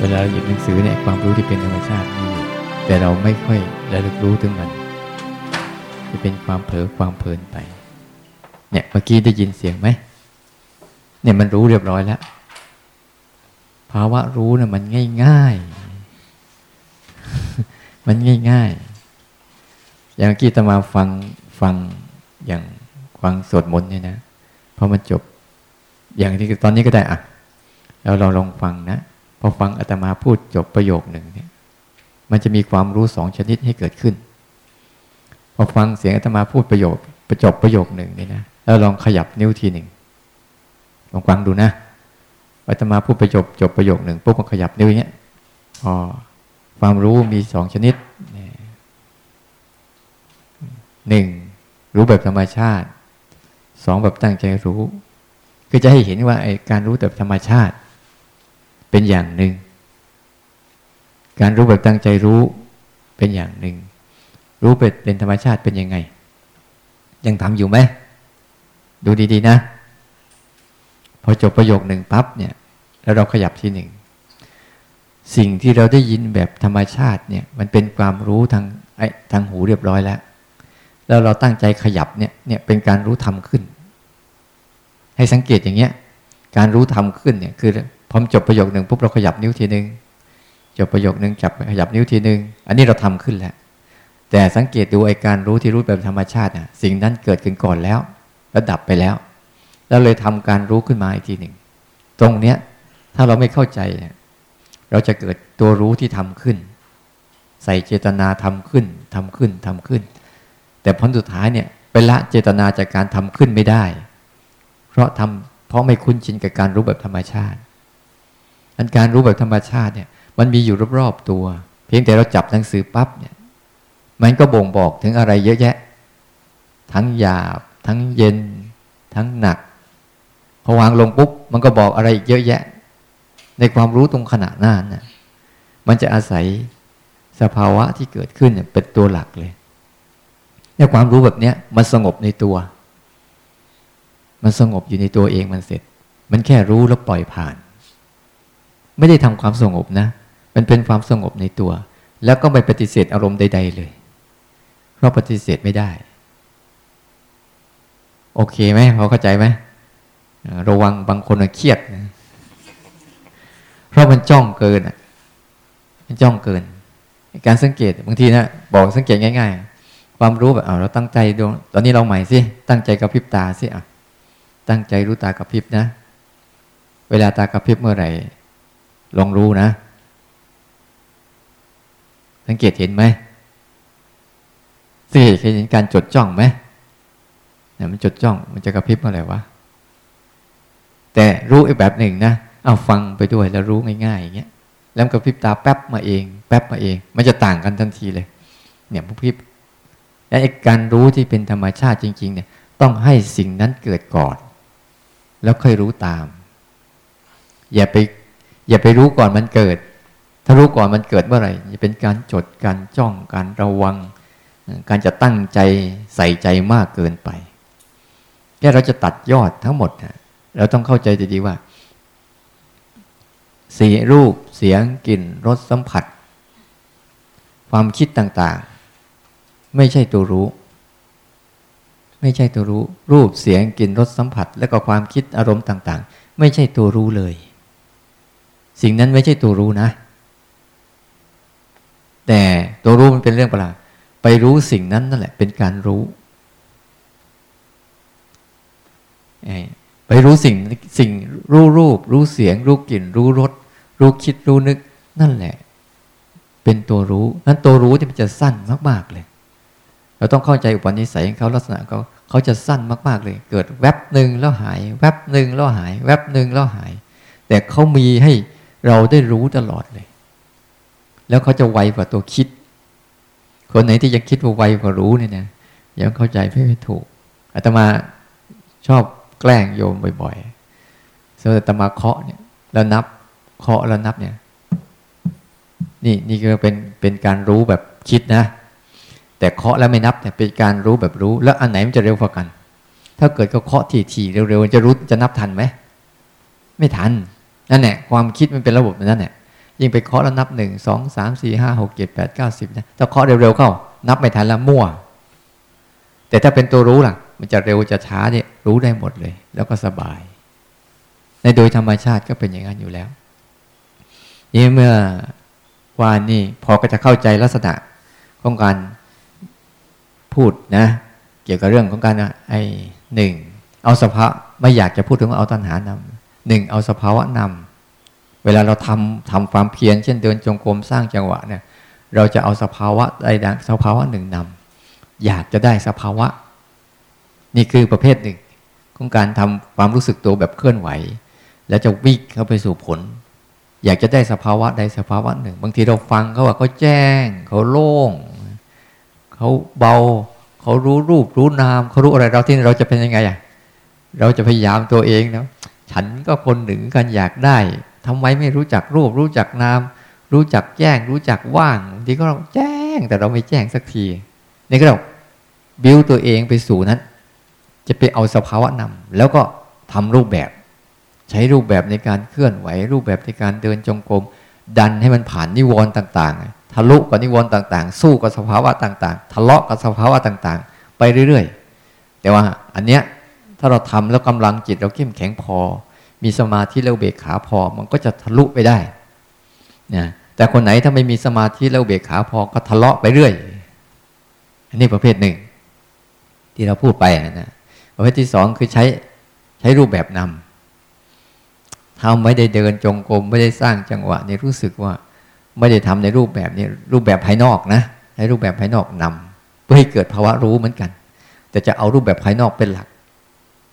เวลาเราหยิบหนังสือเนี่ยความรู้ที่เป็นธรรมชาติมีอยู่แต่เราไม่ค่อยระลึกรู้ถึงมันจะเป็นความเผลอความเพลินไป เนี่ยเมื่อกี้ได้ยินเสียงไหมเนี่ยมันรู้เรียบร้อยแล้วภาวะรู้นะ่ะมันง่ายๆมันง่ายๆอย่างกี้ตมาฟังฟังอย่างฟังสวดมนต์เนี่ยนะพอมันจบ อย่างที่ตอนนี้ก็ได้อะแล้วเราลองฟังนะ พอฟังอาตมาพูดจบประโยคหนึ่งเนี่ย มันจะมีความรู้สองชนิดให้เกิดขึ้น พอฟังเสียงอาตมาพูดประโยคประจบประโยคหนึ่งนี่นะแล้วลองขยับนิ้วทีหนึ่งลองฟังดูนะอาตมาพูดประจบจบประโยคหนึ่งปุ๊บมันขยับนิ้วเนี้ยพอความรู้มีสองชนิดหนึ่งรู้แบบธรรมชาติสองแบบตั้งใจรู้ก็จะให้เห็นว่าไอ้การรู้แบบธรรมชาติ เป็นอย่างหนึ่ง การรู้แบบตั้งใจรู้เป็นอย่างหนึ่ง รู้เป็นเป็นธรรมชาติเป็นยังไง ยังทำอยู่ไหม ดูดีๆนะ พอจบประโยคหนึ่งปั๊บเนี่ย แล้วเราขยับทีหนึ่ง สิ่งที่เราได้ยินแบบธรรมชาติเนี่ย มันเป็นความรู้ทางไอ้ทางหูเรียบร้อยแล้ว แล้วเราตั้งใจขยับเนี่ย เนี่ยเป็นการรู้ทำขึ้น ให้สังเกตอย่างเงี้ย การรู้ทำขึ้นเนี่ยคือ พอจบประโยคหนึ่งปุ๊บเราขยับนิ้วทีหนึ่งจบประโยคหนึ่งจับขยับนิ้วทีหนึ่งอันนี้เราทำขึ้นแล้วแต่สังเกตดูไอการรู้ที่รู้แบบธรรมชาติอะสิ่งนั้นเกิดขึ้นก่อนแล้วแล้วดับไปแล้ว แล้วเลยทำการรู้ขึ้นมาอีกทีหนึ่งตรงเนี้ยถ้าเราไม่เข้าใจ เราจะเกิดตัวรู้ที่ทำขึ้น ใส่เจตนาทำขึ้นทำขึ้นทำขึ้น แต่ผลสุดท้ายเนี่ยไปละเจตนาจากการทำขึ้นไม่ได้ เพราะทำเพราะไม่คุ้นชินกับการรู้แบบธรรมชาติ อันการรู้แบบธรรมชาติเนี่ย มันมีอยู่รอบๆตัว เพียงแต่เราจับหนังสือปั๊บเนี่ย มันก็บ่งบอกถึงอะไรเยอะแยะ ทั้งหยาบ ทั้งเย็น ทั้งหนักพอวางลงปุ๊บมันก็บอกอะไรอีกเยอะแยะ ในความรู้ตรงขณะนั้นน่ะมันจะอาศัยสภาวะที่เกิดขึ้นเป็นตัวหลักเลยเนี่ยความรู้แบบเนี้ยมันสงบในตัว มันสงบอยู่ในตัวเองมันเสร็จ มันแค่รู้แล้วปล่อยผ่าน ไม่ได้ทำความสงบนะ มันเป็นความสงบในตัว แล้วก็ไม่ปฏิเสธอารมณ์ใด ๆ เลย เพราะปฏิเสธไม่ได้ โอเคไหมพอเข้าใจไหมระวังบางคนเครียดนะเพราะมันจ้องเกินมันจ้องเกิน การสังเกตบางทีนะบอกสังเกตง่าย ๆ ความรู้แบบเอาเราตั้งใจดูตอนนี้เราใหม่สิตั้งใจกับพริบตาสิอะตั้งใจรู้ตากับพริบนะ เวลาตากับพริบเมื่อไหร่ ลองรู้นะ สังเกตเห็นไหมสังเกตเห็นการจดจ้องไหมเนี่ยมันจดจ้อง มันจะกระพริบอะไรวะ แต่รู้อีกแบบหนึ่งนะ เอาฟังไปด้วยแล้วรู้ง่ายๆอย่างเงี้ย แล้วกระพริบตาแป๊บมาเอง แป๊บมาเอง มันจะต่างกันทันทีเลย เนี่ยพริบ และการรู้ที่เป็นธรรมชาติจริง ๆ เนี่ย ต้องให้สิ่งนั้นเกิดก่อน แล้วค่อยรู้ตาม อย่าไป อย่าไปรู้ก่อนมันเกิด ถ้ารู้ก่อนมันเกิดเมื่อไหร่จะเป็นการจดการจ้องการระวัง การจะตั้งใจใส่ใจมากเกินไปแค่เราจะตัดยอดทั้งหมดเราต้องเข้าใจดีๆว่า สีรูปเสียงกลิ่นรสสัมผัส ความคิดต่างๆ ไม่ใช่ตัวรู้ ไม่ใช่ตัวรู้ รูปเสียงกลิ่นรสสัมผัส และก็ความคิดอารมณ์ต่าง ๆ ไม่ใช่ตัวรู้เลย สิ่งนั้นไม่ใช่ตัวรู้นะ แต่ตัวรู้มันเป็นเรื่องประหลาดไปรู้สิ่งนั้นนั่นแหละ เป็นการรู้ไปรู้สิ่งสิ่งรู้รูป รู้เสียง รู้กลิ่น รู้รสรู้คิดรู้นึก นั่นแหละ เป็นตัวรู้นั้นตัวรู้ที่มันจะสั้นมากๆเลย เราต้องเข้าใจอุปนิสัยของเขาลักษณะเขาเขาจะสั้นมากๆเลย เกิดแวบหนึ่งแล้วหาย แวบหนึ่งแล้วหาย แวบหนึ่งแล้วหาย แต่เขามีให้ เราได้รู้ตลอดเลย แล้วเขาจะไวกว่าตัวคิด คนไหนที่ยังคิดว่าไวกว่ารู้เนี่ยนะยังเข้าใจไม่ถูกอาตมาชอบแกล้งโยมบ่อยๆสมมติอาตมาเคาะเนี่ยแล้วนับเคาะแล้วนับเนี่ย นี่นี่ก็เป็นเป็นการรู้แบบคิดนะ แต่เคาะแล้วไม่นับเนี่ยเป็นการรู้แบบรู้ แล้วอันไหนมันจะเร็วกว่ากัน ถ้าเกิดก็เคาะทีๆเร็วๆจะรู้จะนับทันไหมไม่ทัน นั่นแหละความคิดมันเป็นระบบนั่นแหละยิ่งไปเคาะแล้วนับหนึ่งสองสามสี่ห้าหกเจ็ดแปดเก้าสิบนะถ้าเคาะเร็วๆเข้า นับไม่ทันละมั่ว แต่ถ้าเป็นตัวรู้ล่ะ มันจะเร็วจะช้าเนี่ยรู้ได้หมดเลย แล้วก็สบาย ในโดยธรรมชาติก็เป็นอย่างนั้นอยู่แล้วนี่เมื่อวานนี่พอก็จะเข้าใจลักษณะของการพูดนะ เกี่ยวกับเรื่องของการไอ้หนึ่งเอาสภาไม่อยากจะพูดถึงเอาตัณหานำ หนึ่งเอาสภาวะนำเวลาเราทำทำความเพียรเช่นเดินจงกรมสร้างจังหวะเนี่ยเราจะเอาสภาวะใดสภาวะหนึ่งนำอยากจะได้สภาวะ นี่คือประเภทหนึ่งของการทำความรู้สึกตัวแบบเคลื่อนไหว แล้วจะวิ่งเข้าไปสู่ผล อยากจะได้สภาวะใดสภาวะหนึ่ง บางทีเราฟังเขาว่าเขาแจ้ง เขาโล่งเขาเบา เขารู้รูปรู้นาม เขารู้อะไรเราที่เราจะเป็นยังไงอะเราจะพยายามตัวเองนะ ฉันก็คนหนึ่งกันอยากได้ทำไมไม่รู้จักรูป รู้จักนาม รู้จักแจ้ง รู้จักว่างทีก็เราแจ้งแต่เราไม่แจ้งสักทีนี่ก็เราบิวตัวเองไปสู่นั้น จะไปเอาสภาวะนำแล้วก็ทำรูปแบบ ใช้รูปแบบในการเคลื่อนไหว รูปแบบในการเดินจงกรมดันให้มันผ่านนิวรณ์ต่าง ๆ ทะลุกับนิวรณ์ต่าง ๆ สู้กับสภาวะต่าง ๆ ทะเลาะกับสภาวะต่างๆ ไปเรื่อย ๆ แต่ว่าอันเนี้ยถ้าเราทำแล้วกำลังจิตเราเข้มแข็งพอ มีสมาธิแล้วเบกขาพอ มันก็จะทะลุไปได้นะแต่คนไหนถ้าไม่มีสมาธิแล้วเบกขาพอก็ทะเลาะไปเรื่อย อันนี้ประเภทหนึ่ง ที่เราพูดไปนะประเภทที่สองคือใช้ใช้รูปแบบนำทำไม่ได้เดินจงกรมไม่ได้สร้างจังหวะนี่รู้สึกว่าไม่ได้ทำในรูปแบบนี้รูปแบบภายนอกนะใช้รูปแบบภายนอกนำเพื่อให้เกิดภาวะรู้เหมือนกัน แต่จะเอารูปแบบภายนอกเป็นหลัก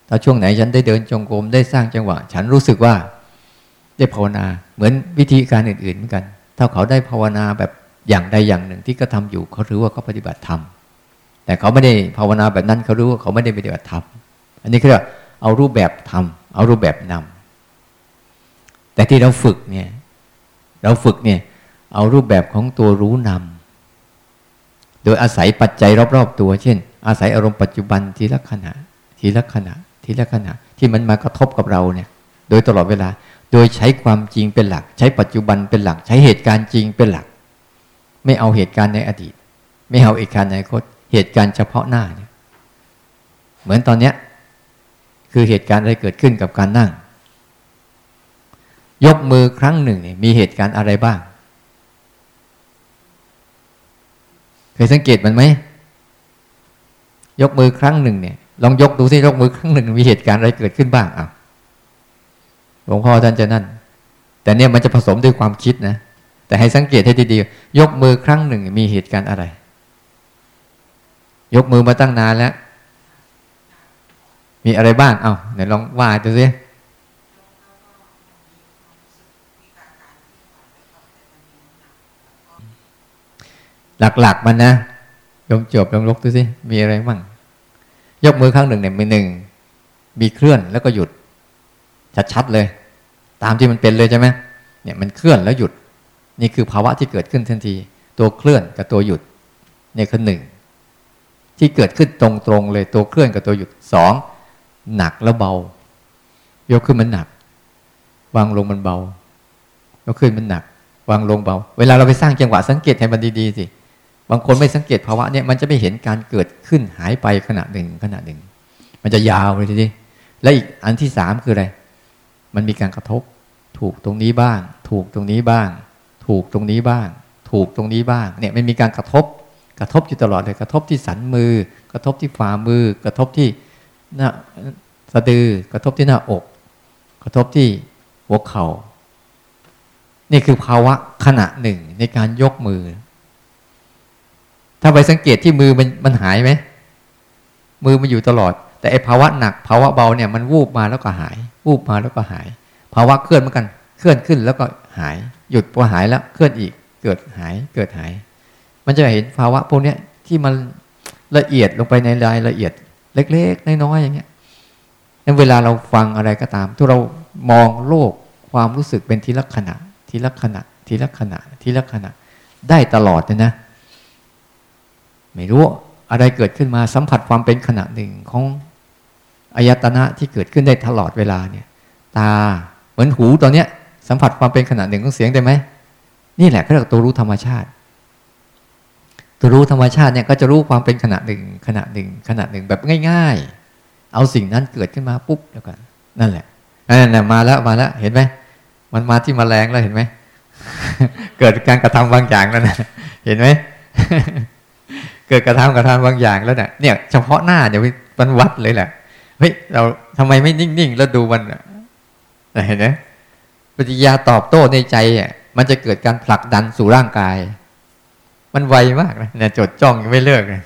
ถ้าช่วงไหนฉันได้เดินจงกรมได้สร้างจังหวะ ฉันรู้สึกว่าได้ภาวนา เหมือนวิธีการอื่นๆเหมือนกัน ถ้าเขาได้ภาวนาแบบอย่างใดอย่างหนึ่งที่ก็ทำอยู่เขารู้ว่าเขาปฏิบัติธรรมแต่เขาไม่ได้ภาวนาแบบนั้นเขารู้ว่าเขาไม่ได้ปฏิบัติธรรมอันนี้คือเอารูปแบบทำเอารูปแบบนำแต่ที่เราฝึกเนี่ยเราฝึกเนี่ยเอารูปแบบของตัวรู้นำโดยอาศัยปัจจัยรอบ ๆ ตัว เช่น อาศัยอารมณ์ปัจจุบันทีละขณะทีละขณะ ทีละขณะที่มันมากระทบกับเราเนี่ย โดยตลอดเวลา โดยใช้ความจริงเป็นหลัก ใช้ปัจจุบันเป็นหลัก ใช้เหตุการณ์จริงเป็นหลัก ไม่เอาเหตุการณ์ในอดีต ไม่เอาเหตุการณ์ในอนาคตเหตุการณ์เฉพาะหน้าเนี่ย เหมือนตอนเนี้ยคือเหตุการณ์อะไรเกิดขึ้นกับการนั่ง ยกมือครั้งหนึ่งเนี่ยมีเหตุการณ์อะไรบ้างเคยสังเกตมันไหมยกมือครั้งหนึ่งเนี่ย ลองยกดูสิยกมือครั้งหนึ่งมีเหตุการณ์อะไรเกิดขึ้นบ้างอะหลวงพ่อท่านจะนั่น แต่เนี่ยมันจะผสมด้วยความคิดนะ แต่ให้สังเกตให้ดีๆ ยกมือครั้งหนึ่งมีเหตุการณ์อะไร ยกมือมาตั้งนานแล้ว มีอะไรบ้าง เอา้าไหนลองว่าดูสิหลักๆมันนะยมจบยมลกดูสิมีอะไรบ้าง ยกมือข้างหนึ่งเนี่ยมือหนึ่งมีเคลื่อนแล้วก็หยุด ชัดๆเลย ตามที่มันเป็นเลยใช่ไหมเนี่ยมันเคลื่อนแล้วหยุด นี่คือภาวะที่เกิดขึ้นทันที ตัวเคลื่อนกับตัวหยุดนี่คือหนึ่งที่เกิดขึ้นตรงๆเลยตัวเคลื่อนกับตัวหยุดสองหนักแล้วเบา ยกขึ้นมันหนัก วางลงมันเบายกขึ้นมันหนัก วางลงเบา เวลาเราไปสร้างจังหวะสังเกตให้มันดีๆสิ บางคนไม่สังเกตภาวะเนี่ยมันจะไม่เห็นการเกิดขึ้นหายไปขณะหนึ่งขณะหนึ่ง มันจะยาวเลยทีนี้และอีกอันที่สามคืออะไร มันมีการกระทบ ถูกตรงนี้บ้าง ถูกตรงนี้บ้าง ถูกตรงนี้บ้าง ถูกตรงนี้บ้างเนี่ยมันมีการกระทบ กระทบอยู่ตลอดเลยกระทบที่สันมือ กระทบที่ฝ่ามือ กระทบที่หน้าสะดือกระทบที่หน้าอก กระทบที่หัวเขา่านี่คือภาวะขณะหนึ่งในการยกมือ ถ้าไปสังเกตที่มือมันมันหายไหม มือมันอยู่ตลอด แต่ไอภาวะหนักภาวะเบาเนี่ยมันวูบมาแล้วก็หาย วูบมาแล้วก็หาย ภาวะเคลื่อนเหมือนกัน เคลื่อนขึ้นแล้วก็หาย หยุดพอหายแล้วเคลื่อนอีก เกิดหาย เกิดหาย มันจะเห็นภาวะพวกนี้ที่มันละเอียดลงไปในรายละเอียด เล็กๆน้อยๆอย่างเงี้ยนั้นเวลาเราฟังอะไรก็ตามทุกเรามองโลกความรู้สึกเป็นทีละขณะ ทีละขณะ ทีละขณะ ทีละขณะ ได้ตลอดเลยนะ ไม่รู้อะไรเกิดขึ้นมาสัมผัสความเป็นขณะหนึ่งของอายตนะที่เกิดขึ้นได้ตลอดเวลาเนี่ย ตาเหมือนหูตอนเนี้ย สัมผัสความเป็นขณะหนึ่งของเสียงได้ไหมนี่แหละเขาเรียกตัวรู้ธรรมชาติ ตัวรู้ธรรมชาติเนี่ยก็จะรู้ความเป็นขณะหนึ่งขณะหนึ่งขณะหนึ่งแบบง่าย ๆ เอาสิ่งนั้นเกิดขึ้นมาปุ๊บแล้วกันนั่นแหละนั่นแหละมาแล้วมาแล้วเห็นไหมมันมาที่มแมลงแล้วเห็นไหมเกิดการกระทำบางอย่างแล้วนะเห็นไหม เกิดกระทำกระทำบางอย่างแล้วเนี่ยเนี่ยเฉพาะหน้าเดี๋ยมันวัดเลยแหละเฮ้ยเราทำไมไม่นิ่งๆแล้วดูมันเห็นไหมปฏิยาตอบโต้ในใจอะมันจะเกิดการผลักดันสู่ร่างกาย มันไวมากนะเนี่ยจดจ้องยังไม่เลิกเลย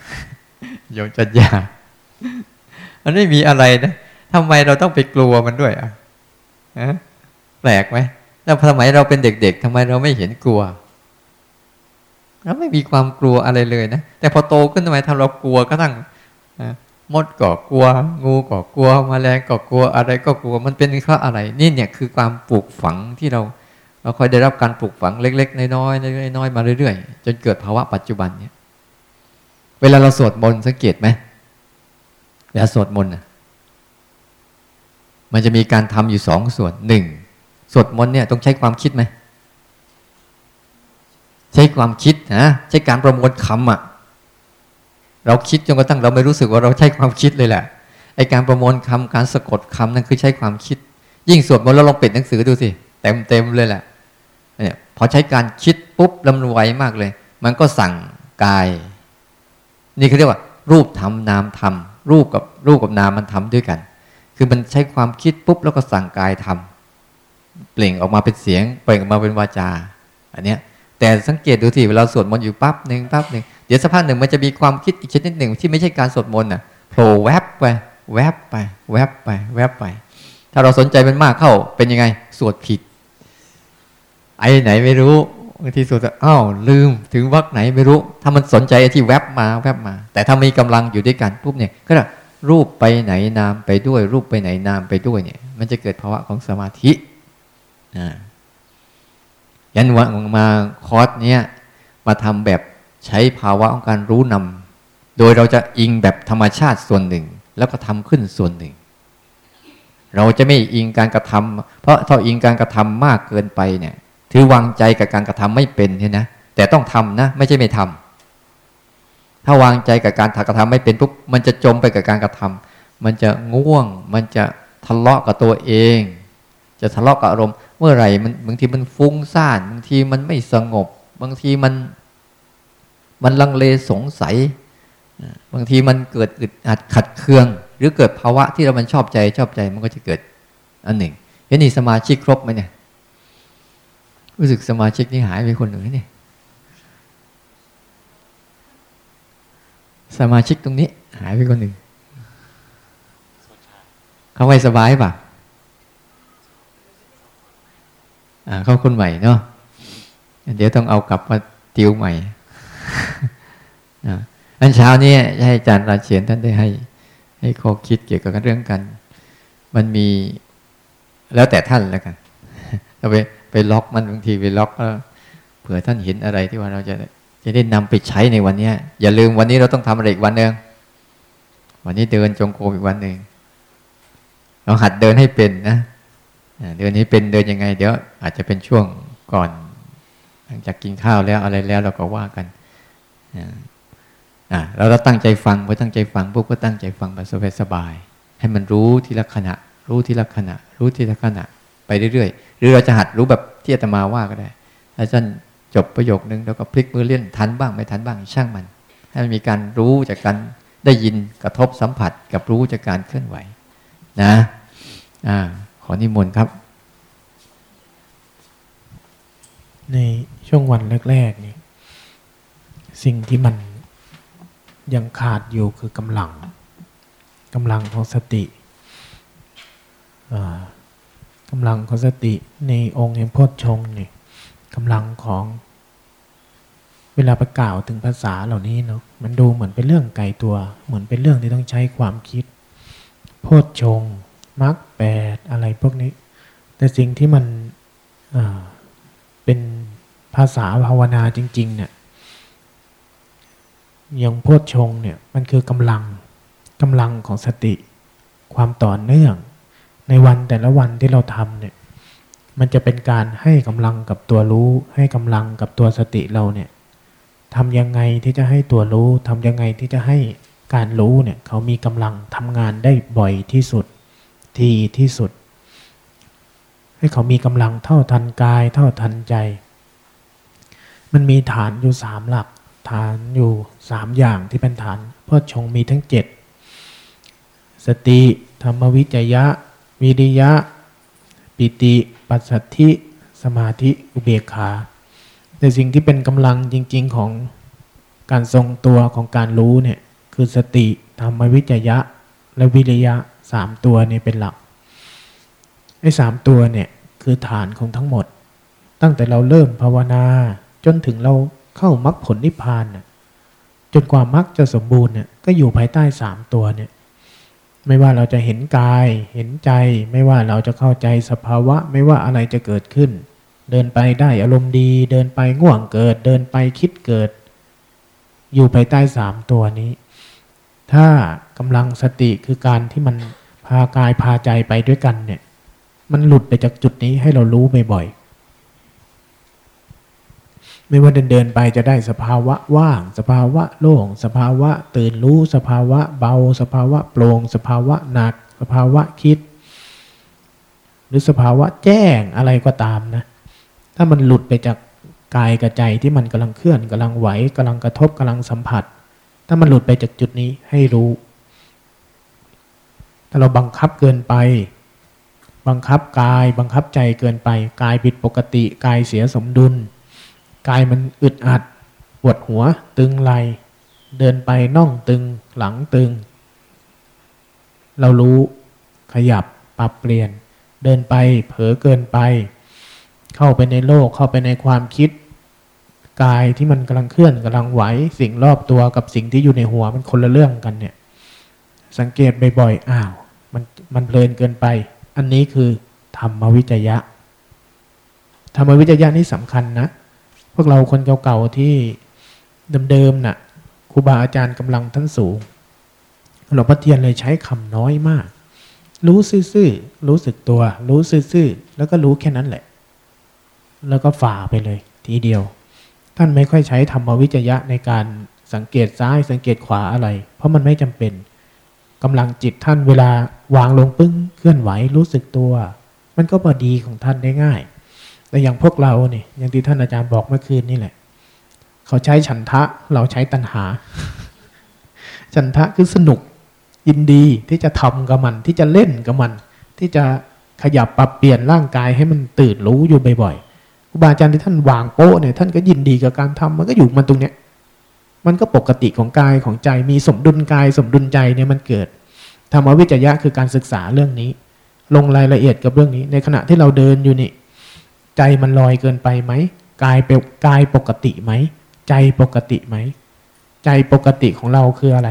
โยมจัดยามันไม่มีอะไรนะทำไมเราต้องไปกลัวมันด้วยอะแปลกไหมแล้วสมัยเราเป็นเด็ก ๆทำไมเราไม่เห็นกลัว เราไม่มีความกลัวอะไรเลยนะ แต่พอโตขึ้นทำไมทำเรากลัวก็ตั้งมดก็กลัว งูก็กลัวมแมลงก็กลัวอะไรก็กลัวมันเป็นเพราะอะไรนี่เนี่ยคือความปลูกฝังที่เราเราคอยได้รับการปลูกฝังเล็ก ๆ น้อยๆน้อยๆมาเรื่อยๆ จนเกิดภาวะปัจจุบันเนี่ย เวลาเราสวดมนต์สังเกตไหมเวลาสวดมนต์มันจะมีการทำอยู่สองส่วนหนึ่งสวดมนต์เนี่ยต้องใช้ความคิดไหม ใช้ความคิดนะใช้การประมวลคำอะ่ะ เราคิดจนกระทั่งเราไม่รู้สึกว่าเราใช้ความคิดเลยแหละไอการประมวลคำการสะกดคำนั่นคือใช้ความคิด ยิ่งสวดมนต์เราลองปิดหนังสือดูสิเต็มเต็มเลยแหละเนี่ยพอใช้การคิดปุ๊บลำนวยมากเลย มันก็สั่งกาย นี่เขาเรียกว่า รูปทำนามทำรูปกับรูปกับนามมันทำด้วยกัน คือมันใช้ความคิดปุ๊บแล้วก็สั่งกายทำเปล่งออกมาเป็นเสียง เปล่งออกมาเป็นวาจา อันเนี้ย แต่สังเกตดูทีเวลาสวดมนต์อยู่ปั๊บหนึ่งปั๊บหนึ่งเดี๋ยวสักพักหนึ่งมันจะมีความคิดอีกชนิดหนึ่งที่ไม่ใช่การสวดมนต์น่ะโผล่แวบไป แวบไป แวบไป แวบไป ถ้าเราสนใจมันมากเข้าเป็นยังไง สวดผิด ไอ้ไหนไม่รู้บางทีสวดอ้าวลืมถึงวักไหนไม่รู้ ถ้ามันสนใจที่แวบมาแวบมา แต่ถ้ามีกำลังอยู่ด้วยกันปุ๊บเนี่ยก็รูปไปไหนนามไปด้วย รูปไปไหนนามไปด้วยเนี่ย มันจะเกิดภาวะของสมาธิอ่า ยันวันมาคอร์สเนี้ยมาทำแบบใช้ภาวะของการรู้นำโดยเราจะอิงแบบธรรมชาติส่วนหนึ่ง แล้วก็ทำขึ้นส่วนหนึ่ง เราจะไม่อิงการกระทำเพราะถ้าอิงการกระทำมากเกินไปเนี่ย ถือวางใจกับการกระทำไม่เป็นใช่นะแต่ต้องทำนะ ไม่ใช่ไม่ทำถ้าวางใจกับการกระทำไม่เป็นปุ๊บมันจะจมไปกับการกระทำมันจะง่วง มันจะทะเลาะกับตัวเอง จะทะเลาะกับอารมณ์ เมื่อไหร่มันบางทีมันฟุ้งซ่านบางทีมันไม่สงบ บางทีมัน มันลังเลสงสัย บางทีมันเกิดอึดอัดขัดเคือง หรือเกิดภาวะที่เรามันชอบใจชอบใจมันก็จะเกิดอันหนึ่งเห็นนี่สมาชิกครบไหมเนี่ยรู้สึกสมาชิกนี่หายไปคนหนึ่งนี่สมาชิกตรงนี้ หายไปคนหนึ่งเขาไม่สบายป่ะ เข้าคนใหม่เนาะเดี๋ยวต้องเอากลับมาติวใหม่อันเช้านี้ให้อาจารย์ราเชียนท่านได้ให้ ให้ข้อคิดเกี่ยวกับเรื่องกัน มันมีแล้วแต่ท่านแล้วกันเราไปไปล็อกมันบางทีไปล็อกแล้วเผื่อท่านเห็นอะไรที่ว่าเราจะจะได้นำไปใช้ในวันนี้อย่าลืมวันนี้เราต้องทำอะไรอีกวันหนึ่งวันนี้เดินจงกรมอีกวันหนึ่งเราหัดเดินให้เป็นนะ เดินนี้เป็นเดินยังไง เดี๋ยวอาจจะเป็นช่วงก่อน หลังจากกินข้าวแล้วอะไรแล้วเราก็ว่ากันอ่าเราเราตั้งใจฟังพอตั้งใจฟังปุ๊บก็ตั้งใจฟังแบบสบายๆให้มันรู้ทีละขณะ รู้ทีละขณะ รู้ทีละขณะ ไปเรื่อยๆหรือเราจะหัดรู้แบบที่อาตมาว่าก็ได้ถ้าท่านจบประโยคนึงแล้วก็พลิกมือเลื่อนทันบ้างไม่ทันบ้างช่างมัน ให้มันมีการรู้จากการได้ยินกระทบสัมผัสกับรู้จากการเคลื่อนไหว นะอ่า อนิมนต์ครับ ในช่วงวันแรกๆนี่สิ่งที่มันยังขาดอยู่คือกำลังกำลังของสติกำลังของสติในองค์แห่งพจชงนี่กำลังของเวลาประกล่าวถึงภาษาเหล่านี้เนาะมันดูเหมือนเป็นเรื่องไกลตัว เหมือนเป็นเรื่องที่ต้องใช้ความคิด โพชชง มรรคแปดอะไรพวกนี้ แต่สิ่งที่มันเป็นภาษาภาวนาจริง ๆ เนี่ยอย่างโพชฌงเนี่ยมันคือกำลังกำลังของสติ ความต่อเนื่อง ในวันแต่ละวันที่เราทำเนี่ย มันจะเป็นการให้กำลังกับตัวรู้ ให้กำลังกับตัวสติเราเนี่ยทำยังไงที่จะให้ตัวรู้ทำยังไงที่จะให้การรู้เนี่ยเขามีกำลังทำงานได้บ่อยที่สุด ทีที่สุด ให้เขามีกำลังเท่าทันกาย เท่าทันใจ มันมีฐานอยู่สามหลัก ฐานอยู่สามอย่างที่เป็นฐานพ่อชงมีทั้งเจ็ดสติธรรมวิจยะ วิริยะ ปิติ ปัสสัทธิ สมาธิอุเบกขาแต่สิ่งที่เป็นกำลังจริง ๆของการทรงตัวของการรู้เนี่ยคือสติธรรมวิจยะ และวิริยะ สามตัวนี่เป็นหลักไอ้สามตัวเนี่ยคือฐานของทั้งหมด ตั้งแต่เราเริ่มภาวนา จนถึงเราเข้ามรรคผลนิพพานน่ะจนกว่ามรรคจะสมบูรณ์เนี่ยก็อยู่ภายใต้สามตัวเนี่ยไม่ว่าเราจะเห็นกายเห็นใจ ไม่ว่าเราจะเข้าใจสภาวะ ไม่ว่าอะไรจะเกิดขึ้น เดินไปได้อารมณ์ดี เดินไปง่วงเกิด เดินไปคิดเกิด อยู่ภายใต้สามตัวนี้ ถ้ากำลังสติคือการที่มันากายพาใจไปด้วยกันเนี่ย มันหลุดไปจากจุดนี้ให้เรารู้บ่อยๆ ไม่ว่าเดินเดินไปจะได้สภาวะว่าง สภาวะโล่ง สภาวะตื่นรู้ สภาวะเบา สภาวะโปร่ง สภาวะหนัก สภาวะคิด หรือสภาวะแจ้งอะไรก็ตามนะ ถ้ามันหลุดไปจากกายกับใจที่มันกำลังเคลื่อนกำลังไหวกำลังกระทบกำลังสัมผัส ถ้ามันหลุดไปจากจุดนี้ให้รู้ ถ้าเราบังคับเกินไป บังคับกายบังคับใจเกินไป กายผิดปกติ กายเสียสมดุล กายมันอึดอัดปวดหัวตึงไหลเดินไปน่องตึงหลังตึง เรารู้ขยับปรับเปลี่ยน เดินไปเผลอเกินไป เข้าไปในโลกเข้าไปในความคิด กายที่มันกำลังเคลื่อนกำลังไหวสิ่งรอบตัวกับสิ่งที่อยู่ในหัวมันคนละเรื่องกันเนี่ย สังเกตบ่อยๆอ้าว มันเพลินเกินไป อันนี้คือธรรมวิจยะ ธรรมวิจยะนี่สำคัญนะ พวกเราคนเก่าๆที่เดิมๆน่ะครูบาอาจารย์กำลังท่านสูงหลวงพ่อเทียนเลยใช้คำน้อยมาก รู้ซื่อๆรู้สึกตัว รู้ซื่อๆแล้วก็รู้แค่นั้นแหละ แล้วก็ฝ่าไปเลย ทีเดียว ท่านไม่ค่อยใช้ธรรมวิจยะในการสังเกตซ้ายสังเกตขวาอะไร เพราะมันไม่จำเป็น กำลังจิตท่านเวลาวางลงปึ้งเคลื่อนไหวรู้สึกตัว มันก็พอดีของท่านได้ง่าย แต่อย่างพวกเราเนี่ยอย่างที่ท่านอาจารย์บอกเมื่อคืนนี่แหละ เขาใช้ฉันทะเราใช้ตัณหา ฉันทะคือสนุกยินดีที่จะทำกับมันที่จะเล่นกับมัน ที่จะขยับปรับเปลี่ยนร่างกายให้มันตื่นรู้อยู่บ่อยๆครูบาอาจารย์ที่ท่านวางโป๊ะเนี่ยท่านก็ยินดีกับการทำมันก็อยู่มันตรงเนี้ย มันก็ปกติของกายของใจมีสมดุลกาย สมดุลใจเนี่ยมันเกิด ธรรมวิจยะคือการศึกษาเรื่องนี้ ลงรายละเอียดกับเรื่องนี้ ในขณะที่เราเดินอยู่นี่ ใจมันลอยเกินไปไหมกายเป็นกายปกติไหม ใจปกติไหม ใจปกติของเราคืออะไร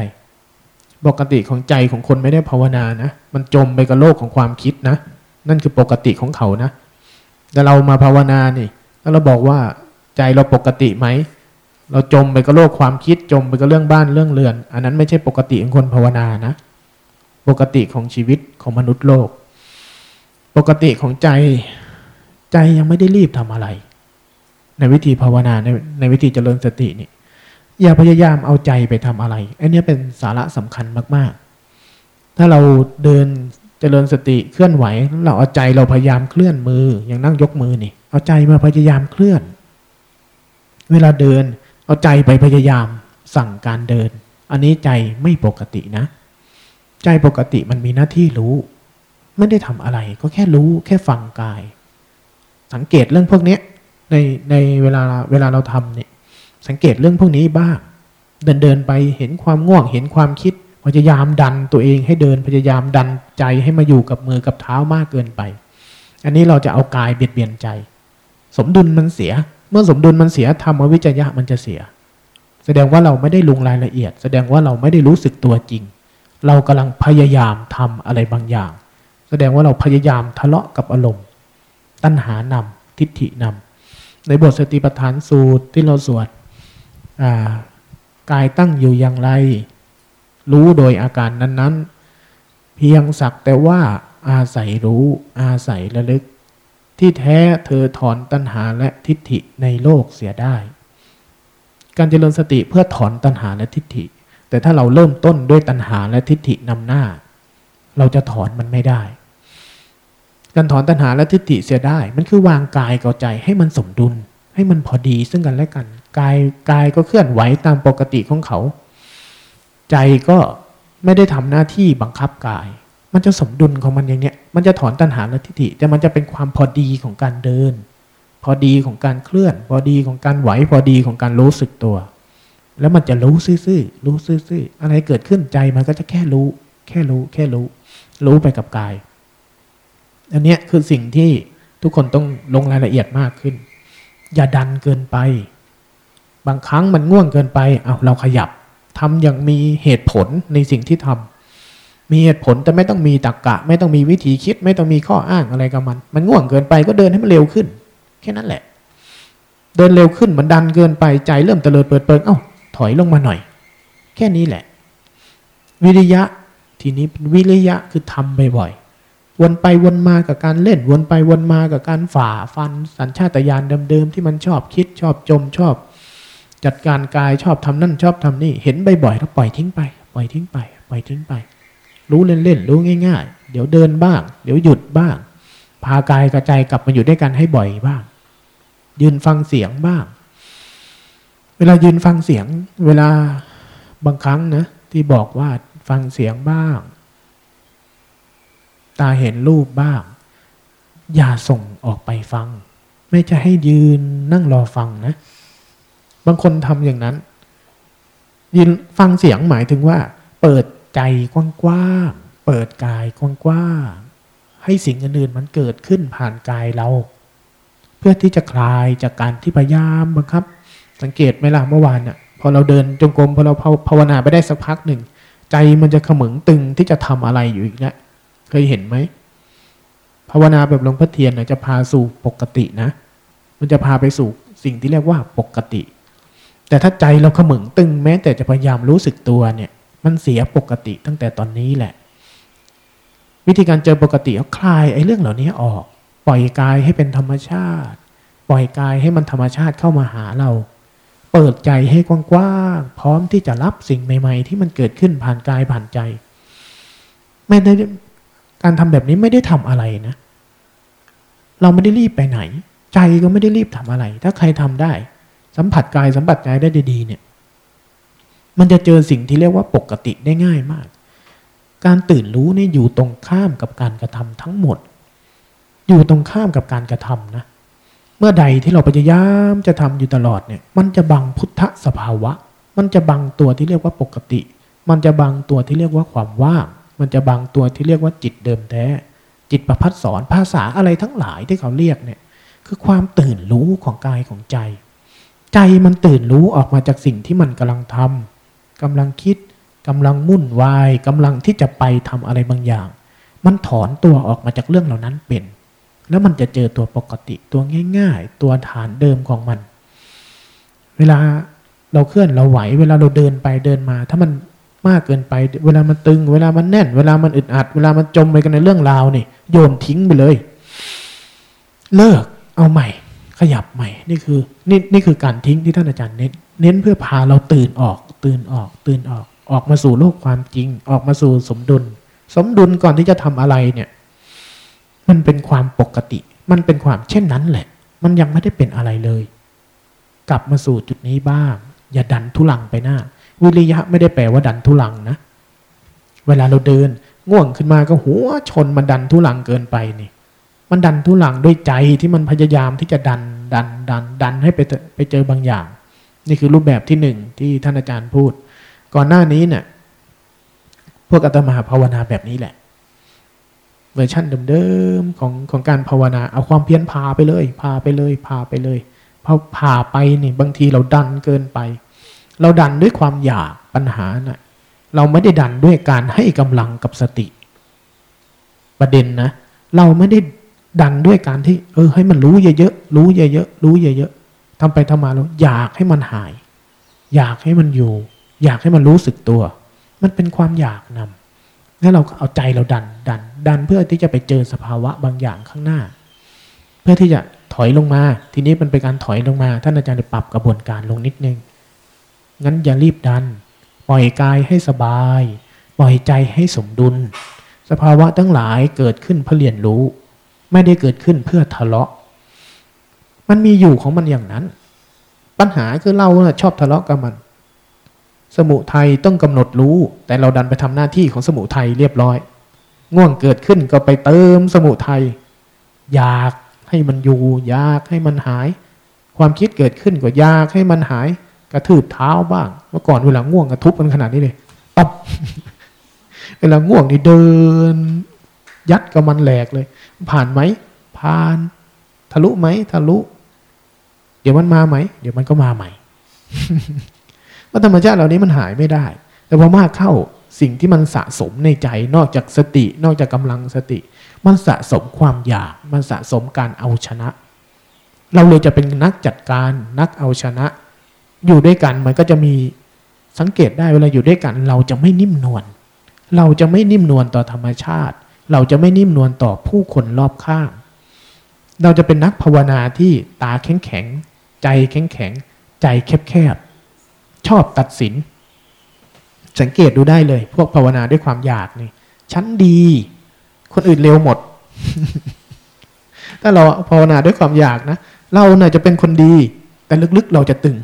ปกติของใจของคนไม่ได้ภาวนานะมันจมไปกับโลกของความคิดนะ นั่นคือปกติของเขานะ แต่เรามาภาวนานี่แล้วเราบอกว่าใจเราปกติไหม เราจมไปกับโลกความคิดจมไปกับเรื่องบ้านเรื่องเรือน อันนั้นไม่ใช่ปกติของคนภาวนานะ ปกติของชีวิตของมนุษย์โลก ปกติของใจใจยังไม่ได้รีบทำอะไร ในวิธีภาวนาในในวิธีเจริญสตินี่อย่าพยายามเอาใจไปทำอะไรอันนี้เป็นสาระสำคัญมาก ๆ ถ้าเราเดินเจริญสติเคลื่อนไหว เราเอาใจเราพยายามเคลื่อนมืออย่างนั่งยกมือนี่ เอาใจมาพยายามเคลื่อน เวลาเดิน เอาใจไปพยายามสั่งการเดิน อันนี้ใจไม่ปกตินะ ใจปกติมันมีหน้าที่รู้ ไม่ได้ทำอะไรก็แค่รู้แค่ฟังกาย สังเกตเรื่องพวกนี้ในในเวลาเวลาเราทำเนี่ยสังเกตเรื่องพวกนี้บ้าง เดินเดินไปเห็นความง่วงเห็นความคิดพยายามดันตัวเองให้เดินพยายามดันใจให้มาอยู่กับมือกับเท้ามากเกินไป อันนี้เราจะเอากายเบียดเบียนใจ สมดุลมันเสีย เมื่อสมดุลมันเสียธรรมวิจยะมันจะเสีย แสดงว่าเราไม่ได้ลงรายละเอียด แสดงว่าเราไม่ได้รู้สึกตัวจริง เรากำลังพยายามทำอะไรบางอย่าง แสดงว่าเราพยายามทะเลาะกับอารมณ์ ตัณหานำทิฏฐินำในบทสติปัฏฐานสูตรที่เราสวดกายตั้งอยู่อย่างไร รู้โดยอาการนั้นๆ เพียงสักแต่ว่าอาศัยรู้อาศัยระลึก ที่แท้เธอถอนตัณหาและทิฏฐิในโลกเสียได้ การเจริญสติเพื่อถอนตัณหาและทิฏฐิ แต่ถ้าเราเริ่มต้นด้วยตัณหาและทิฏฐินำหน้า เราจะถอนมันไม่ได้ การถอนตัณหาและทิฏฐิเสียได้ มันคือวางกายกับใจให้มันสมดุล ให้มันพอดีซึ่งกันและกัน กายกายก็เคลื่อนไหวตามปกติของเขา ใจก็ไม่ได้ทำหน้าที่บังคับกาย มันจะสมดุลของมันอย่างเนี้ย มันจะถอนตัณหาและทิฏฐิ แต่มันจะเป็นความพอดีของการเดิน พอดีของการเคลื่อน พอดีของการไหว พอดีของการรู้สึกตัว แล้วมันจะรู้ซื่อๆ รู้ซื่อๆ อะไรเกิดขึ้นใจมันก็จะแค่รู้ แค่รู้ แค่รู้ รู้ไปกับกาย อันเนี้ยคือสิ่งที่ทุกคนต้องลงรายละเอียดมากขึ้น อย่าดันเกินไป บางครั้งมันง่วงเกินไป เอาเราขยับทำอย่างมีเหตุผลในสิ่งที่ทำ มีเหตุผลแต่ไม่ต้องมีตรรกกะ ไม่ต้องมีวิธีคิด ไม่ต้องมีข้ออ้างอะไรกับมัน มันง่วงเกินไปก็เดินให้มันเร็วขึ้น แค่นั้นแหละ เดินเร็วขึ้นมันดันเกินไปใจเริ่มเตลิดเปิดเปิงเอ้าถอยลงมาหน่อย แค่นี้แหละ วิริยะทีนี้วิริยะคือทำบ่อยๆวนไปวนมากับการเล่น วนไปวนมากับการฝ่าฟัน สัญชาตญาณเดิมๆที่มันชอบคิดชอบจมชอบ จัดการกายชอบทำนั่นชอบทำนี่เห็นบ่อยๆแล้วปล่อยทิ้งไป ปล่อยทิ้งไป ปล่อยทิ้งไป รู้เล่นๆรู้ง่าย ๆ เดี๋ยวเดินบ้าง เดี๋ยวหยุดบ้าง พากายกระจายกลับมาอยู่ด้วยกันให้บ่อยบ้าง ยืนฟังเสียงบ้าง เวลายืนฟังเสียง เวลาบางครั้งนะที่บอกว่าฟังเสียงบ้าง ตาเห็นรูปบ้าง อย่าส่งออกไปฟัง ไม่จะให้ยืนนั่งรอฟังนะ บางคนทำอย่างนั้นยินฟังเสียงหมายถึงว่า เปิด ใจกว้างๆ เปิดกายกว้างๆ ให้สิ่งอื่นๆมันเกิดขึ้นผ่านกายเรา เพื่อที่จะคลายจากการที่พยายามบังคับ สังเกตไหมล่ะเมื่อวานเนี่ยพอเราเดินจงกรมพอเราภาวนาไปได้สักพักหนึ่ง ใจมันจะขมึงตึงที่จะทำอะไรอยู่อีกแล้วเคยเห็นไหมภาวนาแบบหลวงพ่อเทียนเนี่ยจะพาสู่ปกตินะ มันจะพาไปสู่สิ่งที่เรียกว่าปกติ แต่ถ้าใจเราขมึงตึงแม้แต่จะพยายามรู้สึกตัวเนี่ย มันเสียปกติตั้งแต่ตอนนี้แหละ วิธีการเจอปกติเอาคลายไอ้เรื่องเหล่านี้ออก ปล่อยกายให้เป็นธรรมชาติ ปล่อยกายให้มันธรรมชาติเข้ามาหาเรา เปิดใจให้กว้างๆพร้อมที่จะรับสิ่งใหม่ ๆ ที่มันเกิดขึ้นผ่านกายผ่านใจไม่ได้การทำแบบนี้ไม่ได้ทำอะไรนะ เราไม่ได้รีบไปไหน ใจก็ไม่ได้รีบทำอะไร ถ้าใครทำได้ สัมผัสกายสัมผัสใจได้ดีๆเนี่ย มันจะเจอสิ่งที่เรียกว่าปกติได้ง่ายมาก การตื่นรู้นี่อยู่ตรงข้ามกับการกระทำทั้งหมด อยู่ตรงข้ามกับการกระทำนะ เมื่อใดที่เราพยายามจะทำอยู่ตลอดเนี่ย มันจะบังพุทธสภาวะ มันจะบังตัวที่เรียกว่าปกติ มันจะบังตัวที่เรียกว่าความว่าง มันจะบังตัวที่เรียกว่าจิตเดิมแท้ จิตประพัดสอนภาษาอะไรทั้งหลายที่เขาเรียกเนี่ยคือความตื่นรู้ของกายของใจ ใจมันตื่นรู้ออกมาจากสิ่งที่มันกำลังทำ กำลังคิดกำลังมุ่นวายกำลังที่จะไปทำอะไรบางอย่าง มันถอนตัวออกมาจากเรื่องเหล่านั้นเป็น แล้วมันจะเจอตัวปกติตัวง่าย ๆ ตัวฐานเดิมของมัน เวลาเราเคลื่อนเราไหว เวลาเราเดินไปเดินมา ถ้ามันมากเกินไป เวลามันตึง เวลามันแน่น เวลามันอึดอัด เวลามันจมไปกันในเรื่องราวนี่โยนทิ้งไปเลย เลิกเอาใหม่ ขยับใหม่นี่คือนี่นี่คือการทิ้งที่ท่านอาจารย์เน้นเน้นเพื่อพาเราตื่นออก ตื่นออก ตื่นออก ออกมาสู่โลกความจริง ออกมาสู่สมดุล สมดุลก่อนที่จะทำอะไรเนี่ย มันเป็นความปกติ มันเป็นความเช่นนั้นแหละ มันยังไม่ได้เป็นอะไรเลย กลับมาสู่จุดนี้บ้าง อย่าดันทุรังไปหน้า วิริยะไม่ได้แปลว่าดันทุรังนะ เวลาเราเดินง่วงขึ้นมาก็หัวชนมันดันทุรังเกินไปนี่มันดันทุรังด้วยใจที่มันพยายามที่จะดันดันดันดันให้ไปไปเจอบางอย่าง นี่คือรูปแบบที่หนึ่งที่ท่านอาจารย์พูด ก่อนหน้านี้เนี่ยพวกอาตมาภาวนาแบบนี้แหละ เวอร์ชันเดิมๆของของการภาวนา เอาความเพียรพาไปเลย พาไปเลยพาไปเลยพอพาไปนี่บางทีเราดันเกินไป เราดันด้วยความอยากปัญหานะ่ะเราไม่ได้ดันด้วยการให้กำลังกับสติ ประเด็นนะ เราไม่ได้ดันด้วยการที่ เออ ให้มันรู้เยอะๆรู้เยอะๆรู้เยอะ ทำไปทำมาแล้วอยากให้มันหาย อยากให้มันอยู่ อยากให้มันรู้สึกตัว มันเป็นความอยากนำแล้วเราก็เอาใจเราดันดัน ดันเพื่อที่จะไปเจอสภาวะบางอย่างข้างหน้า เพื่อที่จะถอยลงมา ทีนี้มันเป็นการถอยลงมาท่านอาจารย์จะปรับกระบวนการลงนิดนึงงั้นอย่ารีบดัน ปล่อยกายให้สบาย ปล่อยใจให้สมดุล สภาวะทั้งหลายเกิดขึ้นเพื่อเรียนรู้ ไม่ได้เกิดขึ้นเพื่อทะเลาะ มันมีอยู่ของมันอย่างนั้น ปัญหาคือเราชอบทะเลาะกับมัน สมุทัยต้องกำหนดรู้ แต่เราดันไปทำหน้าที่ของสมุทัยเรียบร้อย ง่วงเกิดขึ้นก็ไปเติมสมุทัยอยากให้มันอยู่อยากให้มันหาย ความคิดเกิดขึ้นก็อยากให้มันหาย กระทืบเท้าบ้าง เมื่อก่อนเวลาง่วงกระทุบมันขนาดนี้เลยตบเวลาง่วงนี่เดิน ยัดกับมันแหลกเลย ผ่านไหมผ่าน ทะลุไหมทะลุ เดี๋ยวมันมาไหม เดี๋ยวมันก็มาใหม่ว่าธรรมชาติเหล่านี้มันหายไม่ได้ แต่พอมากเข้าสิ่งที่มันสะสมในใจนอกจากสติ นอกจากกำลังสติ มันสะสมความอยาก มันสะสมการเอาชนะ เราเลยจะเป็นนักจัดการนักเอาชนะ อยู่ด้วยกันมันก็จะมีสังเกตได้เวลาอยู่ด้วยกัน เราจะไม่นิ่มนวลเราจะไม่นิ่มนวลต่อธรรมชาติ เราจะไม่นิ่มนวลต่อผู้คนรอบข้าง เราจะเป็นนักภาวนาที่ตาแข็งแข็ง ใจแข็งแข็งใจแคบแคบชอบตัดสิน สังเกตดูได้เลย พวกภาวนาด้วยความอยากนี่ฉันดี คนอื่นเร็วหมด ถ้าเราภาวนาด้วยความอยากนะ เราเนี่ยจะเป็นคนดี แต่ลึกๆเราจะตึง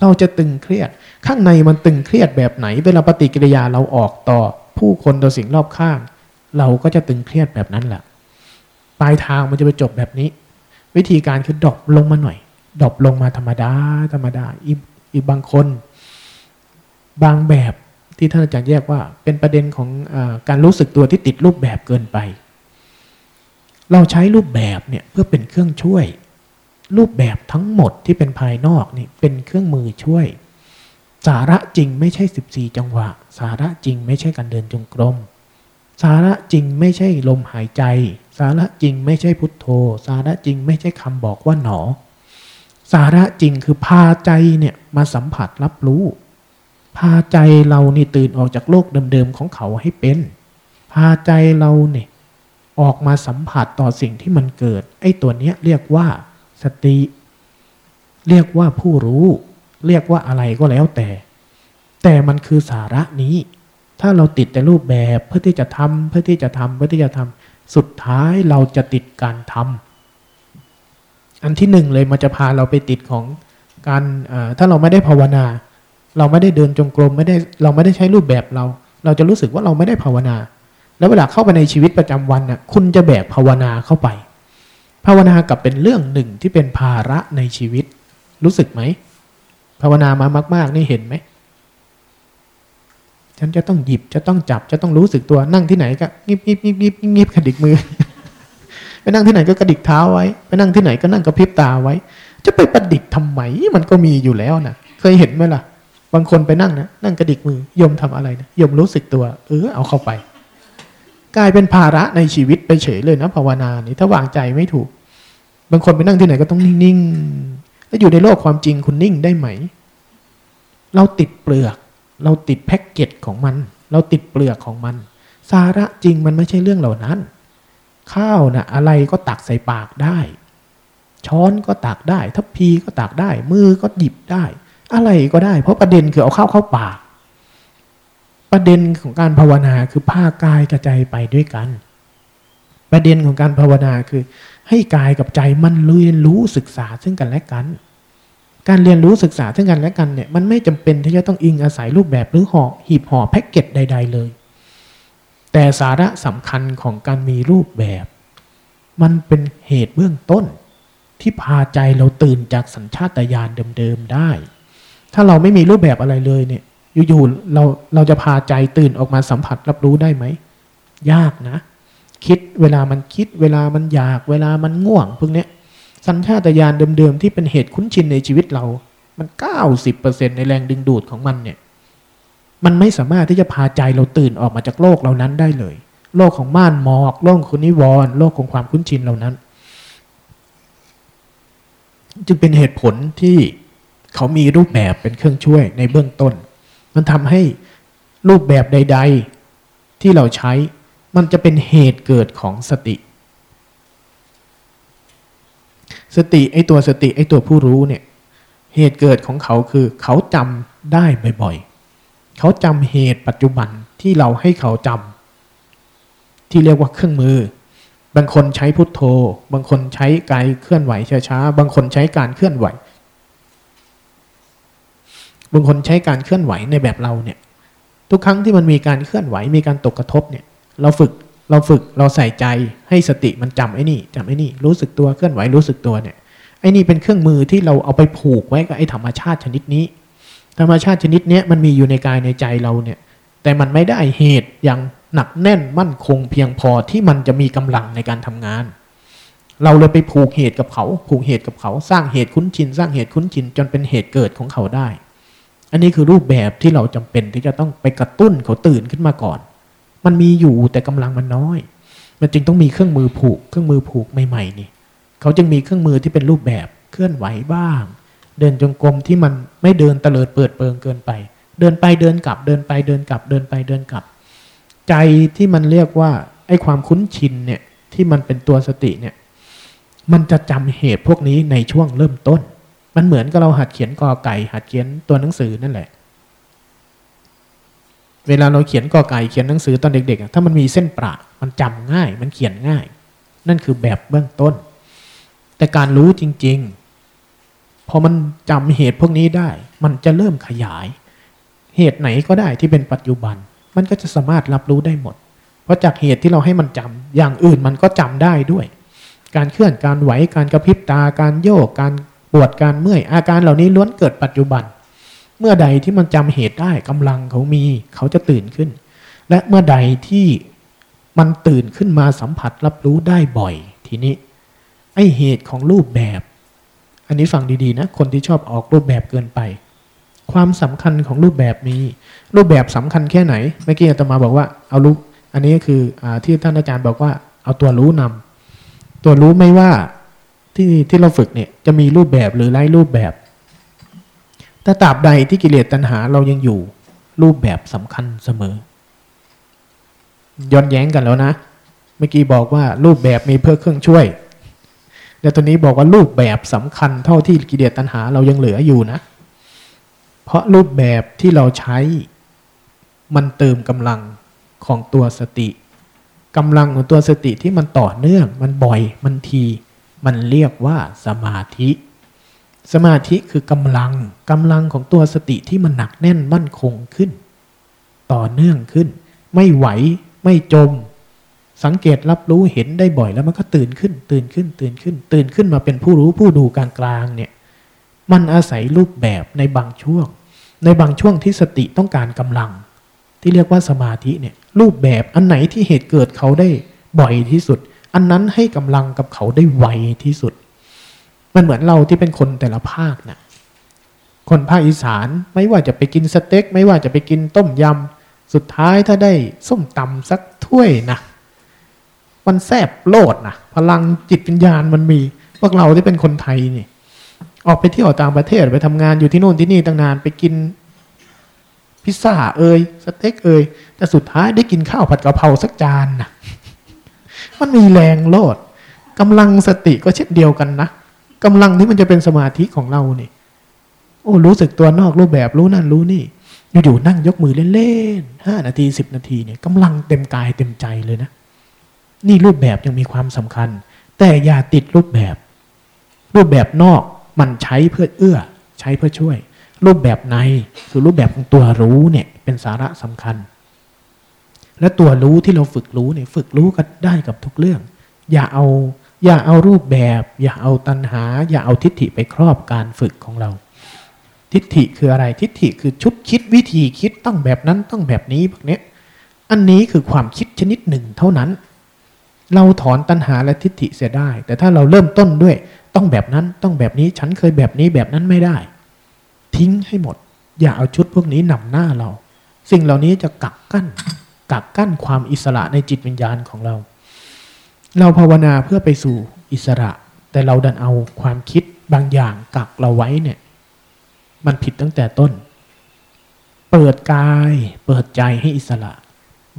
เราจะตึงเครียด ข้างในมันตึงเครียดแบบไหน เวลาปฏิกิริยาเราออกต่อ ผู้คนต่อสิ่งรอบข้าง เราก็จะตึงเครียดแบบนั้นแหละปลายทางมันจะไปจบแบบนี้ วิธีการคือ drop ลงมาหน่อย drop ลงมาธรรมดา ธรรมดาอีกอีกบางคน บางแบบที่ท่านอาจารย์แยกว่า เป็นประเด็นของการรู้สึกตัวที่ติดรูปแบบเกินไป เราใช้รูปแบบเนี่ยเพื่อเป็นเครื่องช่วย รูปแบบทั้งหมดที่เป็นภายนอกนี่เป็นเครื่องมือช่วย สาระจริงไม่ใช่ 14 จังหวะ สาระจริงไม่ใช่การเดินจงกรมสาระจริงไม่ใช่ลมหายใจ สาระจริงไม่ใช่พุทโธ สาระจริงไม่ใช่คำบอกว่าหนอ สาระจริงคือพาใจเนี่ยมาสัมผัสรับรู้ พาใจเรานี่ตื่นออกจากโลกเดิมๆของเขาให้เป็น พาใจเราเนี่ยออกมาสัมผัสต่อสิ่งที่มันเกิด ไอ้ตัวเนี้ยเรียกว่าสติ เรียกว่าผู้รู้ เรียกว่าอะไรก็แล้วแต่ แต่มันคือสาระนี้ ถ้าเราติดแต่รูปแบบเพื่อที่จะทำเพื่อที่จะทำเพื่อที่จะทำสุดท้ายเราจะติดการทำ อันที่หนึ่งเลยมันจะพาเราไปติดของการถ้าเราไม่ได้ภาวนา เราไม่ได้เดินจงกรมไม่ได้เราไม่ได้ใช้รูปแบบเรา เราจะรู้สึกว่าเราไม่ได้ภาวนา แล้วเวลาเข้าไปในชีวิตประจำวันน่ะคุณจะแบกภาวนาเข้าไป ภาวนากับเป็นเรื่องหนึ่งที่เป็นภาระในชีวิต รู้สึกไหมภาวนามามาก ๆ นี่เห็นไหมฉันจะต้องหยิบจะต้องจับจะต้องรู้สึกตัวนั่งที่ไหนก็งิบงิบงิบงิบงิบกระดิกมือ ไปนั่งที่ไหนก็กระดิกเท้าไว้ ไปนั่งที่ไหนก็นั่งกระพริบตาไว้ จะไปประดิษฐ์ทำไมมันก็มีอยู่แล้วนะเคยเห็นไหมล่ะ บางคนไปนั่งนะนั่งกระดิกมือยมทำอะไรนะยมรู้สึกตัว เออเอาเข้าไป กลายเป็นภาระในชีวิตไปเฉยเลยนะภาวนานี่ถ้าวางใจไม่ถูก บางคนไปนั่งที่ไหนก็ต้องนิ่งๆแล้วอยู่ในโลกความจริงคุณนิ่งได้ไหม เราติดเปลือก เราติดแพ็กเกจของมัน เราติดเปลือกของมัน สาระจริงมันไม่ใช่เรื่องเหล่านั้น ข้าวนะ่ะอะไรก็ตักใส่ปากได้ ช้อนก็ตักได้ ทัพพีก็ตักได้ มือก็หยิบได้ อะไรก็ได้ เพราะประเด็นคือเอาข้าวเข้าปาก ประเด็นของการภาวนาคือผ้ากายกระใจไปด้วยกัน ประเด็นของการภาวนาคือ ให้กายกับใจมันเรียนรู้ศึกษาซึ่งกันและกัน การเรียนรู้ศึกษาซึ่งกันและกันเนี่ยมันไม่จำเป็นที่จะต้องอิงอาศัยรูปแบบหรือห่อหีบห่อแพ็กเกจใด ๆ เลย แต่สาระสำคัญของการมีรูปแบบ มันเป็นเหตุเบื้องต้น ที่พาใจเราตื่นจากสัญชาตญาณเดิมๆได้ ถ้าเราไม่มีรูปแบบอะไรเลยเนี่ยอยู่ๆเราเราจะพาใจตื่นออกมาสัมผัสรับรู้ได้ไหม ยากนะ คิดเวลามันคิดเวลามันอยากเวลามันง่วงพวกนี้ยสัญชาตญาณเดิมๆที่เป็นเหตุคุ้นชินในชีวิตเรา มันเก้าสิบเปอร์เซ็นในแรงดึงดูดของมันเนี่ย มันไม่สามารถที่จะพาใจเราตื่นออกมาจากโลกเหล่านั้นได้เลย โลกของม่านหมอกโลกของนิวรณ์โลกของความคุ้นชินเหล่านั้น จึงเป็นเหตุผลที่เขามีรูปแบบเป็นเครื่องช่วยในเบื้องต้น มันทำให้รูปแบบใด ๆที่เราใช้ มันจะเป็นเหตุเกิดของสติ สติไอตัวสติไอตัวผู้รู้เนี่ย เหตุเกิดของเขาคือเขาจำได้บ่อยๆ เขาจำเหตุปัจจุบันที่เราให้เขาจำที่เรียกว่าเครื่องมือ บางคนใช้พุทโธ บางคนใช้กายเคลื่อนไหวช้าๆบางคนใช้การเคลื่อนไหว บางคนใช้การเคลื่อนไหวในแบบเราเนี่ย ทุกครั้งที่มันมีการเคลื่อนไหวมีการตกกระทบเนี่ย เราฝึกเราฝึกเราใส่ใจให้สติมันจำไอ้นี่จำไอ้นี่รู้สึกตัวเคลื่อนไหวรู้สึกตัวเนี่ยไอ้นี่เป็นเครื่องมือที่เราเอาไปผูกไว้กับไอ้ธรรมชาติชนิดนี้ ธรรมชาติชนิดนี้มันมีอยู่ในกายในใจเราเนี่ย แต่มันไม่ได้เหตุอย่างหนักแน่นมั่นคงเพียงพอที่มันจะมีกำลังในการทำงาน เราเลยไปผูกเหตุกับเขา ผูกเหตุกับเขา สร้างเหตุคุ้นชิน สร้างเหตุคุ้นชินจนเป็นเหตุเกิดของเขาได้ อันนี้คือรูปแบบที่เราจำเป็นที่จะต้องไปกระตุ้นเขาตื่นขึ้นมาก่อน มันมีอยู่แต่กำลังมันน้อย มันจึงต้องมีเครื่องมือผูก เครื่องมือผูกใหม่ๆนี่ เขาจึงมีเครื่องมือที่เป็นรูปแบบเคลื่อนไหวบ้าง เดินจงกรมที่มันไม่เดินเตลิดเปิดเปิงเกินไป เดินไปเดินกลับเดินไปเดินกลับเดินไปเดินกลับ ใจที่มันเรียกว่าไอ้ความคุ้นชินเนี่ยที่มันเป็นตัวสติเนี่ย มันจะจำเหตุพวกนี้ในช่วงเริ่มต้น มันเหมือนกับเราหัดเขียนกอไก่ หัดเขียนตัวหนังสือนั่นแหละ เวลาเราเขียนกอไก่เขียนหนังสือตอนเด็กๆ ถ้ามันมีเส้นประมันจำง่าย มันเขียนง่าย นั่นคือแบบเบื้องต้น แต่การรู้จริง ๆ พอมันจำเหตุพวกนี้ได้ มันจะเริ่มขยาย เหตุไหนก็ได้ที่เป็นปัจจุบัน มันก็จะสามารถรับรู้ได้หมด เพราะจากเหตุที่เราให้มันจำอย่างอื่นมันก็จำได้ด้วย การเคลื่อนการไหวการกระพริบตาการโยกการปวดการเมื่อยอาการเหล่านี้ล้วนเกิดปัจจุบัน เมื่อใดที่มันจำเหตุได้กำลังเขามีเขาจะตื่นขึ้น และเมื่อใดที่มันตื่นขึ้นมาสัมผัสรับรู้ได้บ่อย ทีนี้ไอเหตุของรูปแบบ อันนี้ฟังดีๆนะ คนที่ชอบออกรูปแบบเกินไป ความสำคัญของรูปแบบมี รูปแบบสำคัญแค่ไหน เมื่อกี้อาตมาบอกว่าเอารูปอันนี้คืออที่ท่านอาจารย์บอกว่าเอาตัวรู้นำตัวรู้ไม่ว่าที่ที่เราฝึกเนี่ยจะมีรูปแบบหรือไร้รูปแบบถ้าตราบใดที่กิเลสตัณหาเรายังอยู่ รูปแบบสำคัญเสมอ ย้อนแย้งกันแล้วนะ เมื่อกี้บอกว่ารูปแบบมีเพื่อเครื่องช่วย แต่ตัวนี้บอกว่ารูปแบบสำคัญเท่าที่กิเลสตัณหาเรายังเหลืออยู่นะ เพราะรูปแบบที่เราใช้มันเติมกำลังของตัวสติกำลังของตัวสติที่มันต่อเนื่อง มันบ่อยมันที มันเรียกว่าสมาธิ สมาธิคือกำลังกำลังของตัวสติที่มันหนักแน่นมั่นคงขึ้น ต่อเนื่องขึ้น ไม่ไหวไม่จม สังเกตรับรู้เห็นได้บ่อยแล้วมันก็ตื่นขึ้น ตื่นขึ้น ตื่นขึ้น ตื่นขึ้นมาเป็นผู้รู้ผู้ดูกลางกลางเนี่ยมันอาศัยรูปแบบในบางช่วง ในบางช่วงที่สติต้องการกำลัง ที่เรียกว่าสมาธิเนี่ยรูปแบบอันไหนที่เหตุเกิดเขาได้บ่อยที่สุด อันนั้นให้กำลังกับเขาได้ไวที่สุด มันเหมือนเราที่เป็นคนแต่ละภาคนะ่ะคนภาคอีสานไม่ว่าจะไปกินสเต็ก ไม่ว่าจะไปกินต้มยำสุดท้ายถ้าได้ส้มตำสักถ้วยนะ มันแซบโลดนะพลังจิตวิญญาณมันมี พวกเราที่เป็นคนไทยนี่ ออกไปเที่ยวต่างประเทศไปทำงานอยู่ที่โน่นที่นี่ตั้งนานไปกิน พิซซ่าเอ่ยสเต็กเอ่ยแต่สุดท้ายได้กินข้าวผัดกะเพราสักจานนะมันมีแรงโลดกำลังสติก็เช่นเดียวกันนะกำลังที่มันจะเป็นสมาธิของเรานี่ โอ้รู้สึกตัวนอกรูปแบบรู้นั่นรู้นี่อยู่ๆนั่งยกมือเล่นๆห้านาทีสิบนาทีเนี่ยกำลังเต็มกายเต็มใจเลยนะ นี่รูปแบบยังมีความสำคัญ แต่อย่าติดรูปแบบ รูปแบบนอกมันใช้เพื่อเอื้อ ใช้เพื่อช่วย รูปแบบในคือรูปแบบของตัวรู้เนี่ยเป็นสาระสำคัญ และตัวรู้ที่เราฝึกรู้เนี่ยฝึกรู้ก็ได้กับทุกเรื่อง อย่าเอาอย่าเอารูปแบบ อย่าเอาตัณหา อย่าเอาทิฏฐิไปครอบการฝึกของเรา ทิฏฐิคืออะไรทิฏฐิคือชุดคิดวิธีคิดต้องแบบนั้นต้องแบบนี้แบบนี้อันนี้คือความคิดชนิดหนึ่งเท่านั้น เราถอนตัณหาและทิฏฐิเสียได้ แต่ถ้าเราเริ่มต้นด้วย ต้องแบบนั้นต้องแบบนี้ฉันเคยแบบนี้แบบนั้นไม่ได้ ทิ้งให้หมด อย่าเอาชุดพวกนี้นำหน้าเรา สิ่งเหล่านี้จะกักกั้น กักกั้นความอิสระในจิตวิญญาณของเรา เราภาวนาเพื่อไปสู่อิสระ แต่เราดันเอาความคิดบางอย่างกักเราไว้เนี่ย มันผิดตั้งแต่ต้น เปิดกาย เปิดใจให้อิสระ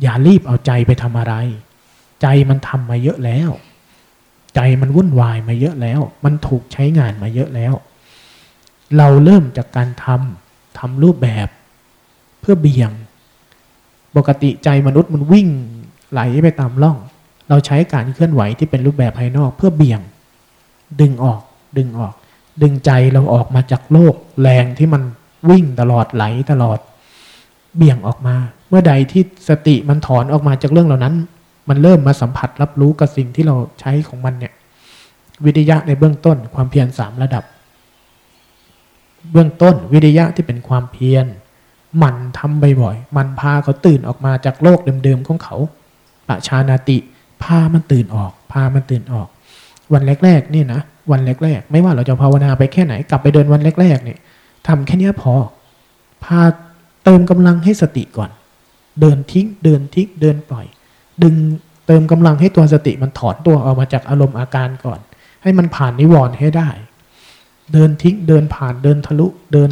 อย่ารีบเอาใจไปทำอะไร ใจมันทำมาเยอะแล้ว ใจมันวุ่นวายมาเยอะแล้ว มันถูกใช้งานมาเยอะแล้ว เราเริ่มจากการทำทำรูปแบบเพื่อเบี่ยง ปกติใจมนุษย์มันวิ่งไหลไปตามร่อง เราใช้การเคลื่อนไหวที่เป็นรูปแบบภายนอกเพื่อเบี่ยง ดึงออก ดึงออก ดึงใจเราออกมาจากโลก แรงที่มันวิ่งตลอดไหลตลอด เบี่ยงออกมา เมื่อใดที่สติมันถอนออกมาจากเรื่องเหล่านั้น มันเริ่มมาสัมผัสรับรู้กับสิ่งที่เราใช้ของมันเนี่ย วิทยะในเบื้องต้นความเพียรสามระดับ เบื้องต้นวิทยะที่เป็นความเพียรมันทำบ่อยๆมันพาเขาตื่นออกมาจากโลกเดิมๆของเขาปะชานาติพามันตื่นออก พามันตื่นออก วันแรกๆนี่นะวันแรกๆ ไม่ว่าเราจะภาวนาไปแค่ไหนกลับไปเดินวันแรกๆเนี่ยทำแค่นี้พอ พาเติมกำลังให้สติก่อน เดินทิ้ง เดินทิ้ง เดินปล่อย ดึงเติมกำลังให้ตัวสติมันถอนตัวออกมาจากอารมณ์อาการก่อน ให้มันผ่านนิวรณ์ให้ได้ เดินทิ้งเดินผ่านเดินทะลุเดิน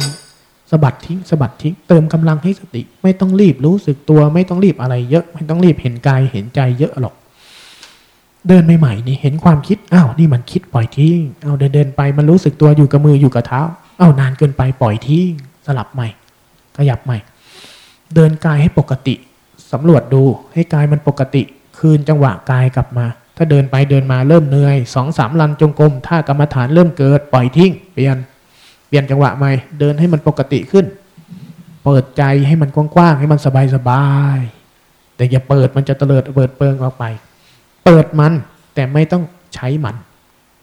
สะบัดทิ้งสะบัดทิ้งเติมกำลังให้สติ ไม่ต้องรีบรู้สึกตัวไม่ต้องรีบอะไรเยอะ ไม่ต้องรีบเห็นกายเห็นใจเยอะหรอก เดินใหม่ๆนี่เห็นความคิดอ้าวนี่มันคิดปล่อยทิ้งเอาเดินเดินไปมันรู้สึกตัวอยู่กับมืออยู่กับเท้าอ้าวนานเกินไปปล่อยทิ้งสลับใหม่ขยับใหม่ เดินกายให้ปกติ สำรวจดูให้กายมันปกติ คืนจังหวะกายกลับมา ถ้าเดินไปเดินมาเริ่มเหนื่อยสองสามลันจงกรมถ้ากรรมฐานเริ่มเกิดปล่อยทิ้งเปลี่ยนเปลี่ยนจังหวะใหม่เดินให้มันปกติขึ้น เปิดใจให้มันกว้างๆให้มันสบายๆแต่อย่าเปิดมันจะเตลิดเปิดเปิงออกไป เปิดมันแต่ไม่ต้องใช้มัน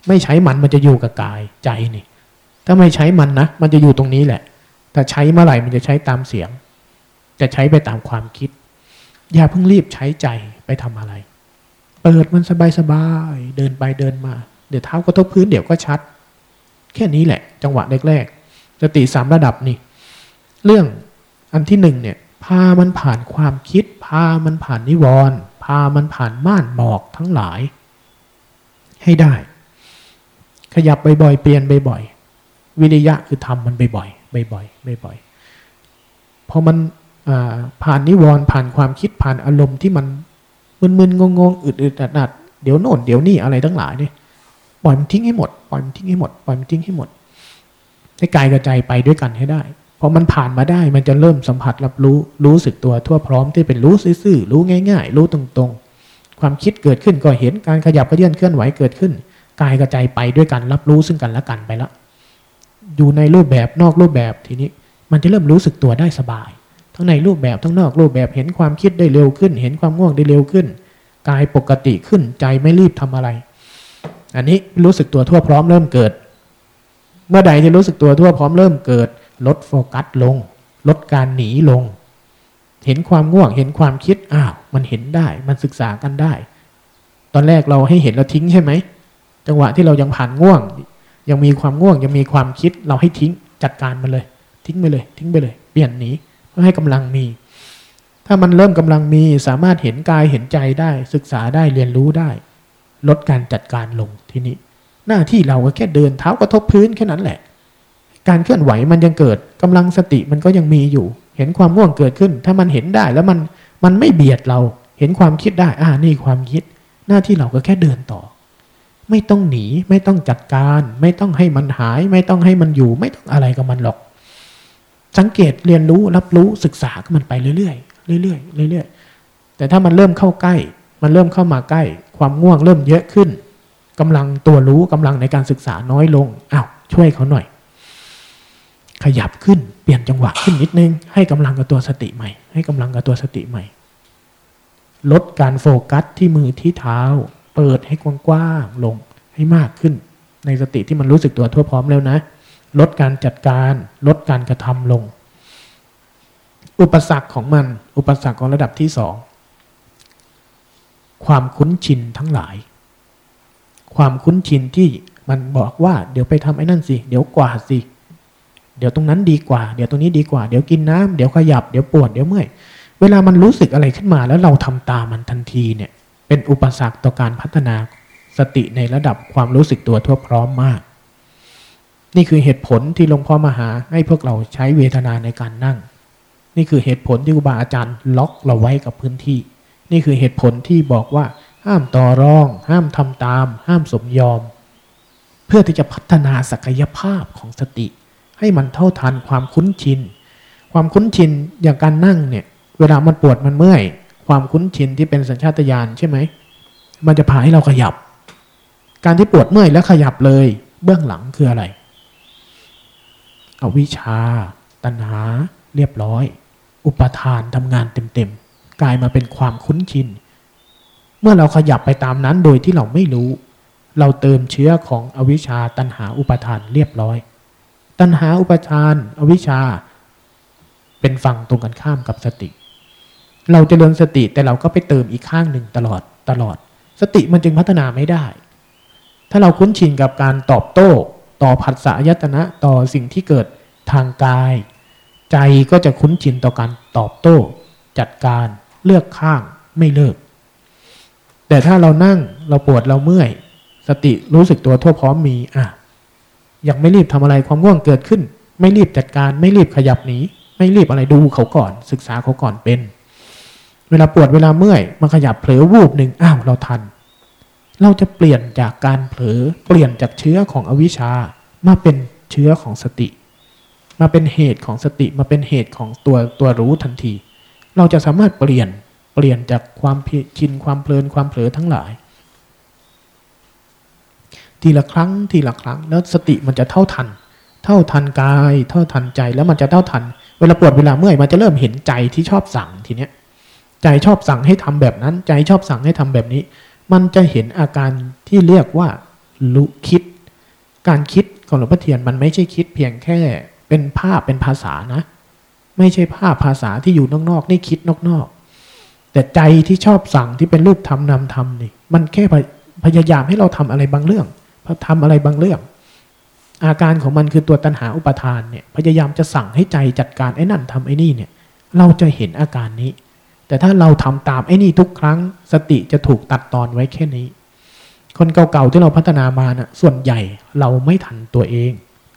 ไม่ใช้มันมันจะอยู่กับกายใจนี่ ถ้าไม่ใช้มันนะมันจะอยู่ตรงนี้แหละแต่ใช้เมื่อไหร่มันจะใช้ตามเสียง จะใช้ไปตามความคิด อย่าเพิ่งรีบใช้ใจไปทำอะไร เปิดมันสบายๆ เดินไปเดินมา เดี๋ยวเท้ากระทบพื้นเดี๋ยวก็ชัด แค่นี้แหละ จังหวะแรกๆสติสามระดับนี่ เรื่องอันที่หนึ่งเนี่ย พามันผ่านความคิด พามันผ่านนิวรณ์พามันผ่านม่านหมอกทั้งหลาย ให้ได้ ขยับบ่อยๆ เปลี่ยนบ่อยๆ วิริยะคือทำมันบ่อยๆ บ่อยๆ บ่อยๆ พอมัน ผ่านนิวรณ์ผ่านความคิดผ่านอารมณ์ที่มันมึนๆงงๆอึดๆอัดๆเดี๋ยวโน่นเดี๋ยวนี่อะไรทั้งหลายเนี่ยปล่อยมันทิ้งให้หมดปล่อยมันทิ้งให้หมดปล่อยมันทิ้งให้หมดให้กายกระใจไปด้วยกันให้ได้พอมันผ่านมาได้มันจะเริ่มสัมผัสรับรู้รู้สึกตัวทั่วพร้อมที่เป็นรู้ซื่อๆรู้ง่าย ๆ รู้ตรงๆ ความคิดเกิดขึ้นก็เห็นการขยับกระเยื่อนเคลื่อนไหวเกิดขึ้นกายกระใจไปด้วยกันรับรู้ซึ่งกันและกันไปละอยู่ในรูปแบบนอกรูปแบบทีนี้ มันจะเริ่มรู้สึกตัวได้สบาย ทั้งในรูปแบบทั้งนอกรูปแบบเห็นความคิดได้เร็วขึ้น เห็นความง่วงได้เร็วขึ้น กายปกติขึ้นใจไม่รีบทำอะไร อันนี้รู้สึกตัวทั่วพร้อมเริ่มเกิด เมื่อใดที่รู้สึกตัวทั่วพร้อมเริ่มเกิด ลดโฟกัสลง ลดการหนีลง เห็นความง่วงเห็นความคิดอ้าวมันเห็นได้มันศึกษากันได้ ตอนแรกเราให้เห็นเราทิ้งใช่ไหมจังหวะที่เรายังผ่านง่วง ยังมีความง่วงยังมีความคิดเราให้ทิ้งจัดการมันเลย ทิ้งไปเลย ทิ้งไปเลย เปลี่ยนหนี ให้กำลังมี ถ้ามันเริ่มกำลังมีสามารถเห็นกายเห็นใจได้ ศึกษาได้เรียนรู้ได้ ลดการจัดการลงทีนี้ หน้าที่เราก็แค่เดินเท้ากระทบพื้นแค่นั้นแหละ การเคลื่อนไหวมันยังเกิดกำลังสติมันก็ยังมีอยู่ เห็นความง่วงเกิดขึ้น ถ้ามันเห็นได้แล้วมันมันไม่เบียดเราเห็นความคิดได้อ่านี่ความคิด หน้าที่เราก็แค่เดินต่อ ไม่ต้องหนีไม่ต้องจัดการ ไม่ต้องให้มันหาย ไม่ต้องให้มันอยู่ ไม่ต้องอะไรกับมันหรอก สังเกตเรียนรู้รับรู้ศึกษาก็มันไปเรื่อยๆเรื่อยๆเรื่อยๆแต่ถ้ามันเริ่มเข้าใกล้ มันเริ่มเข้ามาใกล้ ความง่วงเริ่มเยอะขึ้นกำลังตัวรู้กำลังในการศึกษาน้อยลงอ้าวช่วยเขาหน่อย ขยับขึ้นเปลี่ยนจังหวะขึ้นนิดนึง ให้กำลังกับตัวสติใหม่ ให้กำลังกับตัวสติใหม่ ลดการโฟกัสที่มือที่เท้า เปิดให้กว้างๆลงให้มากขึ้น ในสติที่มันรู้สึกตัวทั่วพร้อมแล้วนะ ลดการจัดการ ลดการกระทำลง อุปสรรคของมัน อุปสรรคของระดับที่สองความคุ้นชินทั้งหลาย ความคุ้นชินที่มันบอกว่าเดี๋ยวไปทำไอ้นั่นสิ เดี๋ยวกว่าสิ เดี๋ยวตรงนั้นดีกว่า เดี๋ยวตรงนี้ดีกว่า เดี๋ยวกินน้ำเดี๋ยวขยับ เดี๋ยวปวด เดี๋ยวเมื่อย เวลามันรู้สึกอะไรขึ้นมา แล้วเราทำตามมันทันทีเนี่ย เป็นอุปสรรคต่อการพัฒนาสติในระดับความรู้สึกตัวทั่วพร้อมมาก นี่คือเหตุผลที่หลวงพ่อมาหาให้พวกเราใช้เวทนาในการนั่ง นี่คือเหตุผลที่ครูบาอาจารย์ล็อกเราไว้กับพื้นที่ นี่คือเหตุผลที่บอกว่า ห้ามต่อรอง ห้ามทำตาม ห้ามสมยอม เพื่อที่จะพัฒนาศักยภาพของสติ ให้มันเท่าทันความคุ้นชิน ความคุ้นชินอย่างการนั่งเนี่ย เวลามันปวดมันเมื่อย ความคุ้นชินที่เป็นสัญชาตญาณใช่ไหม มันจะพาให้เราขยับ การที่ปวดเมื่อยแล้วขยับเลย เบื้องหลังคืออะไร อวิชา ตัณหา เรียบร้อย อุปทานทำงานเต็มๆ กลายมาเป็นความคุ้นชิน เมื่อเราขยับไปตามนั้นโดยที่เราไม่รู้ เราเติมเชื้อของอวิชชา ตัณหาอุปทานเรียบร้อย ตัณหาอุปทาน อวิชชา เป็นฝั่งตรงกันข้ามกับสติ เราจเจริญสติแต่เราก็ไปเติมอีกข้างหนึ่งตลอดตลอด สติมันจึงพัฒนาไม่ได้ ถ้าเราคุ้นชินกับการตอบโต้ ต่อผัสสะยตนะต่อสิ่งที่เกิดทางกาย ใจก็จะคุ้นชินต่อการตอบโต้ จัดการเลือกข้างไม่เลิก แต่ถ้าเรานั่งเราปวดเราเมื่อย สติรู้สึกตัวทั่วพร้อมมีอะยังไม่รีบทำอะไรความง่วงเกิดขึ้น ไม่รีบจัดการไม่รีบขยับหนีไม่รีบอะไรดูเขาก่อน ศึกษาเขาก่อนเป็น เวลาปวดเวลาเมื่อยมาขยับเผลอวูบหนึ่งอ้าวเราทัน เราจะเปลี่ยนจากการเผลอเปลี่ยนจากเชื้อของอวิชชามาเป็นเชื้อของสติ มาเป็นเหตุของสติมาเป็นเหตุของตัวตัวรู้ทันที เราจะสามารถเปลี่ยนเปลี่ยนจากความชินความเพลินความเผลอทั้งหลาย ทีละครั้งทีละครั้งแล้วสติมันจะเท่าทัน เท่าทันกาย เท่าทันใจแล้วมันจะเท่าทัน เวลาปวดเวลาเมื่อยมันจะเริ่มเห็นใจที่ชอบสั่งทีเนี้ยใจชอบสั่งให้ทำแบบนั้น ใจชอบสั่งให้ทำแบบนี้ มันจะเห็นอาการที่เรียกว่าลุคิด การคิดของหลวงพ่อเทียนมันไม่ใช่คิดเพียงแค่เป็นภาพเป็นภาษานะ ไม่ใช่ภาพภาษาที่อยู่นอกๆนี่คิดนอกๆแต่ใจที่ชอบสั่งที่เป็นรูปธรรมนามธรรมนี่ มันแค่พยายามให้เราทำอะไรบางเรื่องพอทำอะไรบางเรื่อง อาการของมันคือตัวตัณหาอุปทานเนี่ยพยายามจะสั่งให้ใจจัดการไอ้นั่นทำไอ้นี่เนี่ย เราจะเห็นอาการนี้ แต่ถ้าเราทำตามไอ้นี่ทุกครั้งสติจะถูกตัดตอนไว้แค่นี้ คนเก่าๆที่เราพัฒนามานะ่ะส่วนใหญ่เราไม่ทันตัวเอง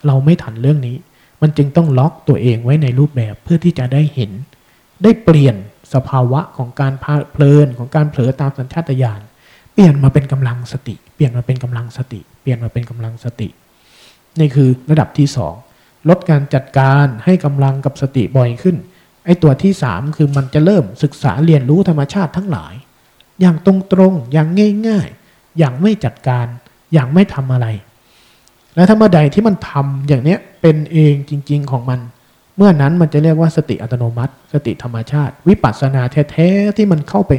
เราไม่ทันเรื่องนี้ มันจึงต้องล็อกตัวเองไว้ในรูปแบบเพื่อที่จะได้เห็น ได้เปลี่ยนสภาวะของการเพลินของการเผลอตามสัญชาตญาณเปลี่ยนมาเป็นกำลังสติ เปลี่ยนมาเป็นกำลังสติ เปลี่ยนมาเป็นกำลังสติ นี่คือระดับที่สองลดการจัดการให้กำลังกับสติบ่อยขึ้น ไอ้ตัวที่สามคือมันจะเริ่มศึกษาเรียนรู้ธรรมชาติทั้งหลาย อย่างตรงๆ อย่างง่ายๆ อย่างไม่จัดการ อย่างไม่ทำอะไร แล้วถ้าเมื่อใดที่มันทำอย่างเนี้ยเป็นเองจริง ๆของมัน เมื่อนั้นมันจะเรียกว่าสติอัตโนมัติ สติธรรมชาติ วิปัสสนาแท้ๆที่มันเข้าไป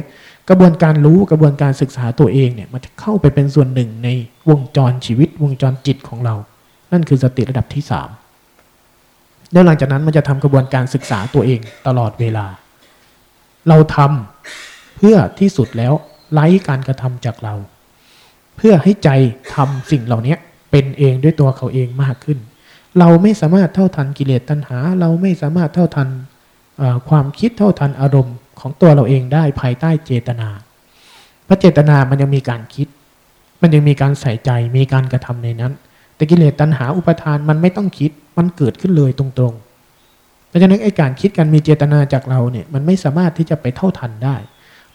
กระบวนการรู้กระบวนการศึกษาตัวเองเนี่ยมันจะเข้าไปเป็นส่วนหนึ่งในวงจรชีวิตวงจรจิตของเรา นั่นคือสติระดับที่สาม แล้วหลังจากนั้นมันจะทำกระบวนการศึกษาตัวเองตลอดเวลา เราทำเพื่อที่สุดแล้วไล่การกระทำจากเรา เพื่อให้ใจทำสิ่งเหล่านี้เป็นเองด้วยตัวเขาเองมากขึ้น เราไม่สามารถเท่าทันกิเลสตัณหา เราไม่สามารถเท่าทันความคิดเท่าทันอารมณ์ของตัวเราเองได้ภายใต้เจตนาเพราะเจตนามันยังมีการคิด มันยังมีการใส่ใจ มีการกระทำในนั้น แต่กิเลสตัณหาอุปทานมันไม่ต้องคิดมันเกิดขึ้นเลยตรงๆ เพราะฉะนั้นไอ้การคิดกันมีเจตนาจากเราเนี่ยมันไม่สามารถที่จะไปเท่าทันได้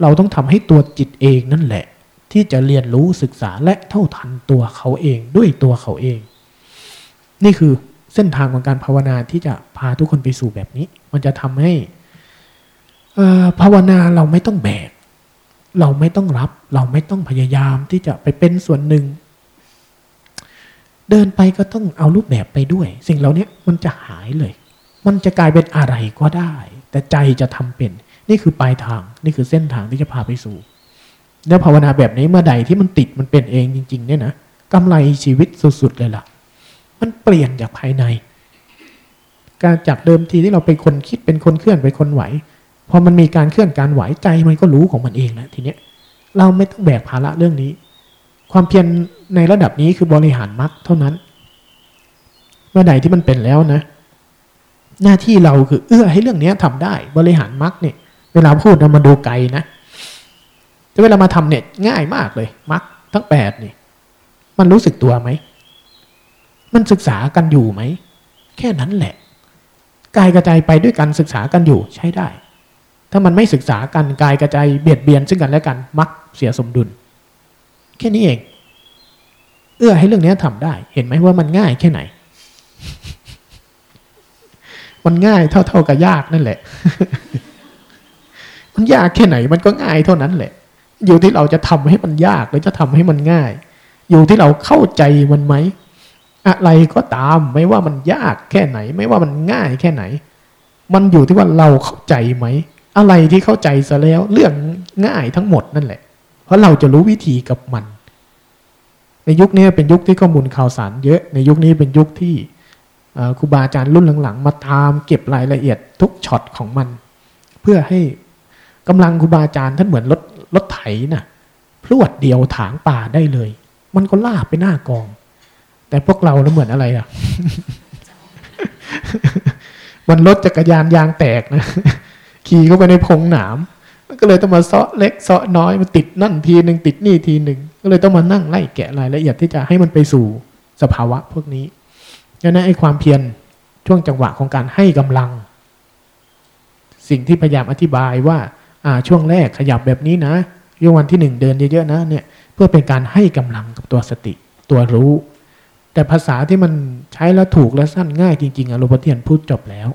เราต้องทำให้ตัวจิตเองนั่นแหละ ที่จะเรียนรู้ศึกษาและเท่าทันตัวเขาเองด้วยตัวเขาเอง นี่คือเส้นทางของการภาวนาที่จะพาทุกคนไปสู่แบบนี้ มันจะทำให้ภาวนาเราไม่ต้องแบก เราไม่ต้องรับ เราไม่ต้องพยายามที่จะไปเป็นส่วนหนึ่ง เดินไปก็ต้องเอารูปแบบไปด้วย สิ่งเหล่านี้มันจะหายเลย มันจะกลายเป็นอะไรก็ได้ แต่ใจจะทำเป็น นี่คือปลายทาง นี่คือเส้นทางที่จะพาไปสู่ แล้วภาวนาแบบนี้เมื่อใดที่มันติดมันเป็นเองจริง ๆ เนี่ยนะกำไรชีวิตสุดๆเลยล่ะ มันเปลี่ยนจากภายใน การจากเดิมทีที่เราเป็นคนคิดเป็นคนเคลื่อนเป็นคนไหว พอมันมีการเคลื่อนการไหวใจมันก็รู้ของมันเองแล้วทีเนี้ย เราไม่ต้องแบกภาระเรื่องนี้ ความเพียรในระดับนี้คือบริหารมรรคเท่านั้น เมื่อใดที่มันเป็นแล้วนะ หน้าที่เราคือเอื้อให้เรื่องนี้ทำได้ บริหารมรรคเนี่ย เวลาพูดเรามาดูไกลนะแต่เวลามาทำเนี่ยง่ายมากเลยมักทั้งแปดนี่ มันรู้สึกตัวไหม มันศึกษากันอยู่ไหม แค่นั้นแหละกายกระจายไปด้วยกันศึกษากันอยู่ใช้ได้ ถ้ามันไม่ศึกษากายกระจายเบียดเบียนซึ่งกันและกันมักเสียสมดุล แค่นี้เอง เอื้อให้เรื่องนี้ทำได้ เห็นไหมว่ามันง่ายแค่ไหน มันง่ายเท่า ๆกับยากนั่นแหละ มันยากแค่ไหน มันก็ง่ายเท่านั้นแหละ อยู่ที่เราจะทำให้มันยากหรือจะทำให้มันง่าย อยู่ที่เราเข้าใจมันไหมอะไรก็ตามไม่ว่ามันยากแค่ไหน ไม่ว่ามันง่ายแค่ไหน มันอยู่ที่ว่าเราเข้าใจไหม อะไรที่เข้าใจซะแล้ว เรื่องง่ายทั้งหมดนั่นแหละ เพราะเราจะรู้วิธีกับมัน ในยุคนี้เป็นยุคที่ข้อมูลข่าวสารเยอะ ในยุคนี้เป็นยุคที่ครูบาอาจารย์รุ่นหลังๆ มาตามเก็บรายละเอียดทุกช็อตของมัน เพื่อให้กำลังครูบาอาจารย์ท่านเหมือนรถรถไถนะ่ะพรวดเดียวถางป่าได้เลย มันก็ลาบไปหน้ากอง แต่พวกเราแล้วเหมือนอะไรอะมันรถจักรยานยางแตกนะขี่เข้าไปในพงหนาม ก็เลยต้องมาเซาะเล็กเซาะน้อยมาติดนั่นทีหนึ่งติดนี่ทีหนึ่งก็เลยต้องมานั่งไล่แกะรายละเอียดที่จะให้มันไปสู่สภาวะพวกนี้ดังนั้นไอ้ความเพียรช่วงจังหวะของการให้กำลัง สิ่งที่พยายามอธิบายว่าอ่าช่วงแรกขยับแบบนี้นะยวันที่หนึ่งเดินเยอะๆนะเนี่ยเพื่อเป็นการให้กำลังกับตัวสติตัวรู้ แต่ภาษาที่มันใช้แล้วถูกและสั้นง่ายจริงๆอะโรบเทียนพูดจบแล้ว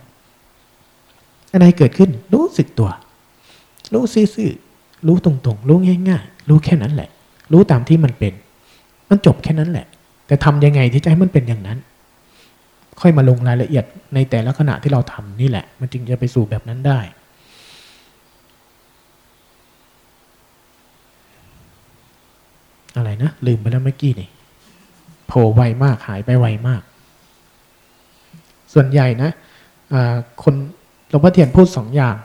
อะไรเกิดขึ้นรู้สึกตัว รู้ซื่อๆรู้ตรงๆ รู้ง่ายๆ รู้แค่นั้นแหละ รู้ตามที่มันเป็น มันจบแค่นั้นแหละ แต่ทำยังไงที่จะให้มันเป็นอย่างนั้น ค่อยมาลงรายละเอียดในแต่ละขณะที่เราทำนี่แหละ มันจึงจะไปสู่แบบนั้นได้อะไรนะ ลืมไปแล้วเมื่อกี้นี่โผล่ไวมากหายไปไวมาก ส่วนใหญ่นะคนหลวงพ่อเทียนพูดสองอย่าง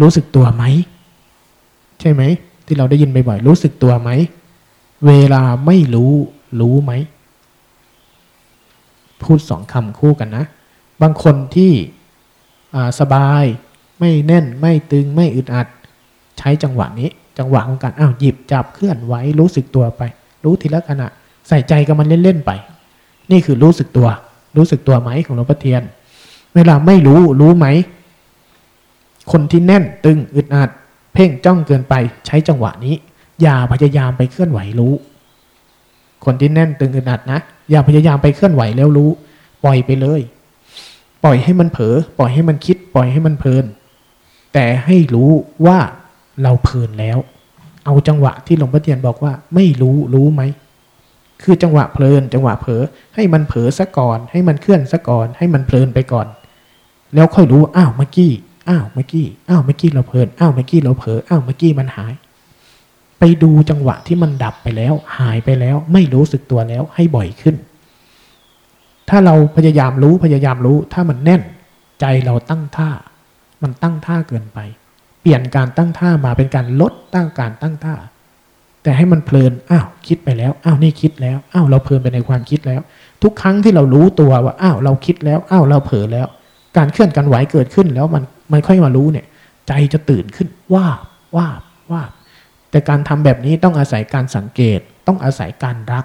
รู้สึกตัวไหม ใช่ไหม ที่เราได้ยินบ่อยๆรู้สึกตัวไหม เวลาไม่รู้รู้ไหม พูดสองคำคู่กันนะ บางคนที่สบายไม่แน่นไม่ตึงไม่อึดอัด ใช้จังหวะนี้ จังหวะของการอ้าวหยิบจับเคลื่อนไหวรู้สึกตัวไป รู้ทีละขณะใส่ใจกับมันเล่นๆไป นี่คือรู้สึกตัว รู้สึกตัวไหมของหลวงพ่อเทียน เวลาไม่รู้รู้ไหม คนที่แน่นตึงอึดอัด เพ่งจ้องเกินไปใช้จังหวะนี้ อย่าพยายามไปเคลื่อนไหวรู้ คนที่แน่นตึงอึดอัดนะอย่าพยายามไปเคลื่อนไหวแล้วรู้ ปล่อยไปเลย ปล่อยให้มันเผลอปล่อยให้มันคิด ปล่อยให้มันเพลิน แต่ให้รู้ว่าเราเพลินแล้ว เอาจังหวะที่หลวงพ่อเทียนบอกว่า ไม่รู้รู้ไหมคือจังหวะเพลิน จังหวะเผลอให้มันเผลอซะก่อน ให้มันเคลื่อนซะก่อน ให้มันเพลินไปก่อน แล้วค่อยรู้อ้าวเมื่อกี้ อ้าวเมื่อกี้อ้าวเมื่อกี้เราเพลินอ้าวเมื่อกี้เราเผลออ้าวเมื่อกี้มันหาย ไปดูจังหวะที่มันดับไปแล้ว หายไปแล้ว ไม่รู้สึกตัวแล้วให้บ่อยขึ้น ถ้าเราพยายามรู้พยายามรู้ ถ้ามันแน่น ใจเราตั้งท่า มันตั้งท่าเกินไป เปลี่ยนการตั้งท่ามาเป็นการลดตั้งการตั้งท่า แต่ให้มันเพลินอ้าวคิดไปแล้วอ้าวนี่คิดแล้วอ้าวเราเพลินไปในความคิดแล้ว ทุกครั้งที่เรารู้ตัวว่าอ้าวเราคิดแล้วอ้าวเราเผลอแล้ว การเคลื่อนการไหวเกิดขึ้น แล้วมันมันค่อยมารู้เนี่ย ใจจะตื่นขึ้นว่าว่าว่าแต่การทำแบบนี้ต้องอาศัยการสังเกต ต้องอาศัยการรัก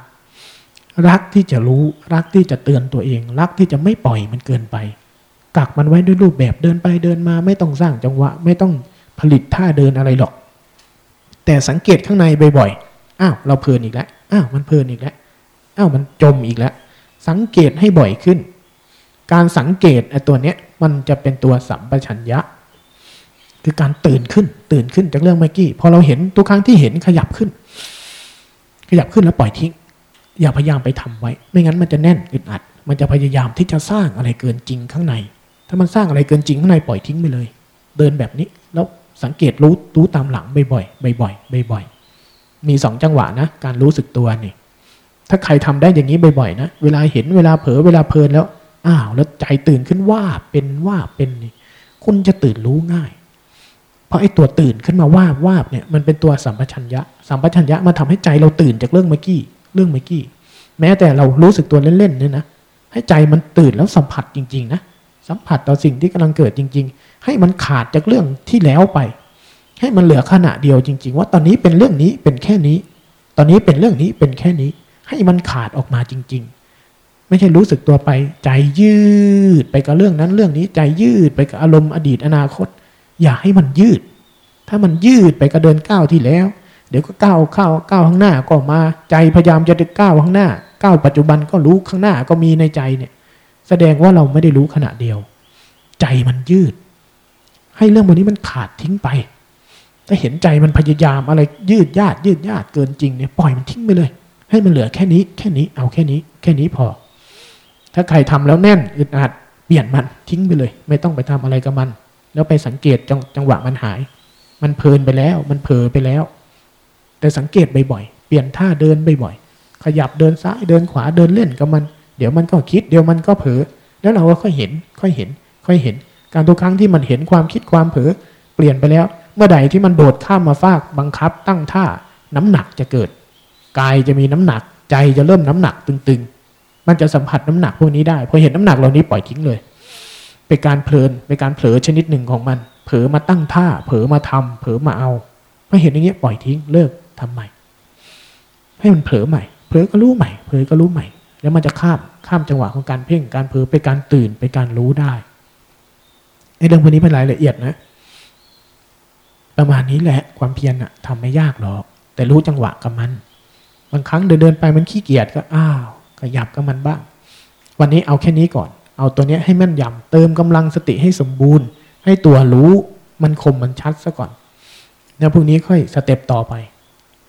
รักที่จะรู้รักที่จะเตือนตัวเอง รักที่จะไม่ปล่อยมันเกินไป กักมันไว้ด้วยรูปแบบเดินไปเดินมาไม่ต้องสร้างจังหวะ ไม่ต้องผลิตท่าเดินอะไรหรอก แต่สังเกตข้างในบ่อยๆอ้าวเราเพลินอีกแล้วอ้าวมันเพลินอีกแล้วอ้าวมันจมอีกแล้วสังเกตให้บ่อยขึ้น การสังเกตไอ้ตัวเนี้ยมันจะเป็นตัวสัมปชัญญะ คือการตื่นขึ้น ตื่นขึ้นจากเรื่องเมื่อกี้พอเราเห็นทุกครั้งที่เห็นขยับขึ้น ขยับขึ้นแล้วปล่อยทิ้ง อย่าพยายามไปทำไว้ ไม่งั้นมันจะแน่นอึดอัด มันจะพยายามที่จะสร้างอะไรเกินจริงข้างใน ถ้ามันสร้างอะไรเกินจริงข้างในปล่อยทิ้งไปเลย เดินแบบนี้แล้วสังเกตรู้รู้ตามหลังบ่อยๆบ่อยๆบ่อยๆมีสองจังหวะนะ การรู้สึกตัวนี่ถ้าใครทำได้อย่างนี้บ่อยๆนะ เวลาเห็นเวลาเผลอเวลาเพลินแล้ว อ้าวแล้วใจตื่นขึ้นว่าเป็นว่าเป็นนี่คุณจะตื่นรู้ง่าย เพราะไอ้ตัวตื่นขึ้นมาว่าว่าเนี่ยมันเป็นตัวสัมปชัญญะ สัมปชัญญะมาทำให้ใจเราตื่นจากเรื่องเมื่อกี้เรื่องเมื่อกี้ แม้แต่เรารู้สึกตัวเล่นๆเนี่ยนะให้ใจมันตื่นแล้วสัมผัสจริงๆนะสัมผัสต่อสิ่งที่กำลังเกิดจริง ๆ ให้มันขาดจากเรื่องที่แล้วไป ให้มันเหลือขณะเดียวจริง ๆ ว่าตอนนี้เป็นเรื่องนี้เป็นแค่นี้ ตอนนี้เป็นเรื่องนี้เป็นแค่นี้ ให้มันขาดออกมาจริง ๆ ไม่ใช่รู้สึกตัวไป ใจยืดไปกับเรื่องนั้นเรื่องนี้ใจยืดไปกับอารมณ์อดีตอนาคต อย่าให้มันยืด ถ้ามันยืดไปกับเดินก้าวที่แล้ว เดี๋ยวก็ก้าวก้าก้าวข้างหน้าก็มาใจพยายามจะก้าวข้างหน้าก้าวปัจจุบันก็รู้ข้างหน้าก็มีในใจเนี่ย แสดงว่าเราไม่ได้รู้ขณะเดียว ใจมันยืด ให้เรื่องวันนี้มันขาดทิ้งไปถ้าเห็นใจมันพยายามอะไรยืดยาดยืดยาดเกินจริงเนี่ยปล่อยมันทิ้งไปเลย ให้มันเหลือแค่นี้ แค่นี้เอาแค่นี้ แค่นี้พอ ถ้าใครทำแล้วแน่นอึดอัดเปลี่ยนมันทิ้งไปเลย ไม่ต้องไปทำอะไรกับมัน แล้วไปสังเกตจังจังหวะมันหาย มันเพลินไปแล้ว มันเผลอไปแล้ว แต่สังเกตบ่อยๆเปลี่ยนท่าเดินบ่อยๆขยับเดินซ้ายเดินขวาเดินเล่นกับมัน เดี๋ยวมันก็คิดเดี๋ยวมันก็เผลอแล้วเราก็ค่อยเห็น ค่อยเห็น ค่อยเห็น การทุกครั้งที่มันเห็นความคิดความเผลอเปลี่ยนไปแล้ว เมื่อใดที่มันโดดข้ามมาฟากบังคับ ตั้งท่าน้ำหนักจะเกิดกายจะมีน้ำหนักใจจะเริ่มน้ำหนักตึงๆ มันจะสัมผัสน้ำหนักพวกนี้ได้พอเห็นน้ำหนักเหล่านี้ปล่อยทิ้งเลย เป็นการเพลินเป็นการเผลอชนิดหนึ่งของมัน เผลอมาตั้งท่า เผลอมาทำเผลอมาเอาพอเห็นอย่างเงี้ยปล่อยทิ้งเลิกทำใหม่ ให้มันเผลอใหม่ เผลอก็รู้ใหม่ เผลอก็รู้ใหม่ แล้วมันจะข้ามข้ามจังหวะของการเพ่งการเผลอไปการตื่นไปการรู้ได้ไอ้เรื่องพวกนี้เป็นรายละเอียดนะ ประมาณนี้แหละความเพียรอะทำไม่ยากหรอก แต่รู้จังหวะกับมัน บางครั้งเดินเดินไปมันขี้เกียจก็อ้าว ขยับกับมันบ้าง วันนี้เอาแค่นี้ก่อน เอาตัวนี้ให้แม่นยำเติมกำลังสติให้สมบูรณ์ ให้ตัวรู้มันคมมันชัดซะก่อน แล้วพวกนี้ค่อยสเต็ปต่อไป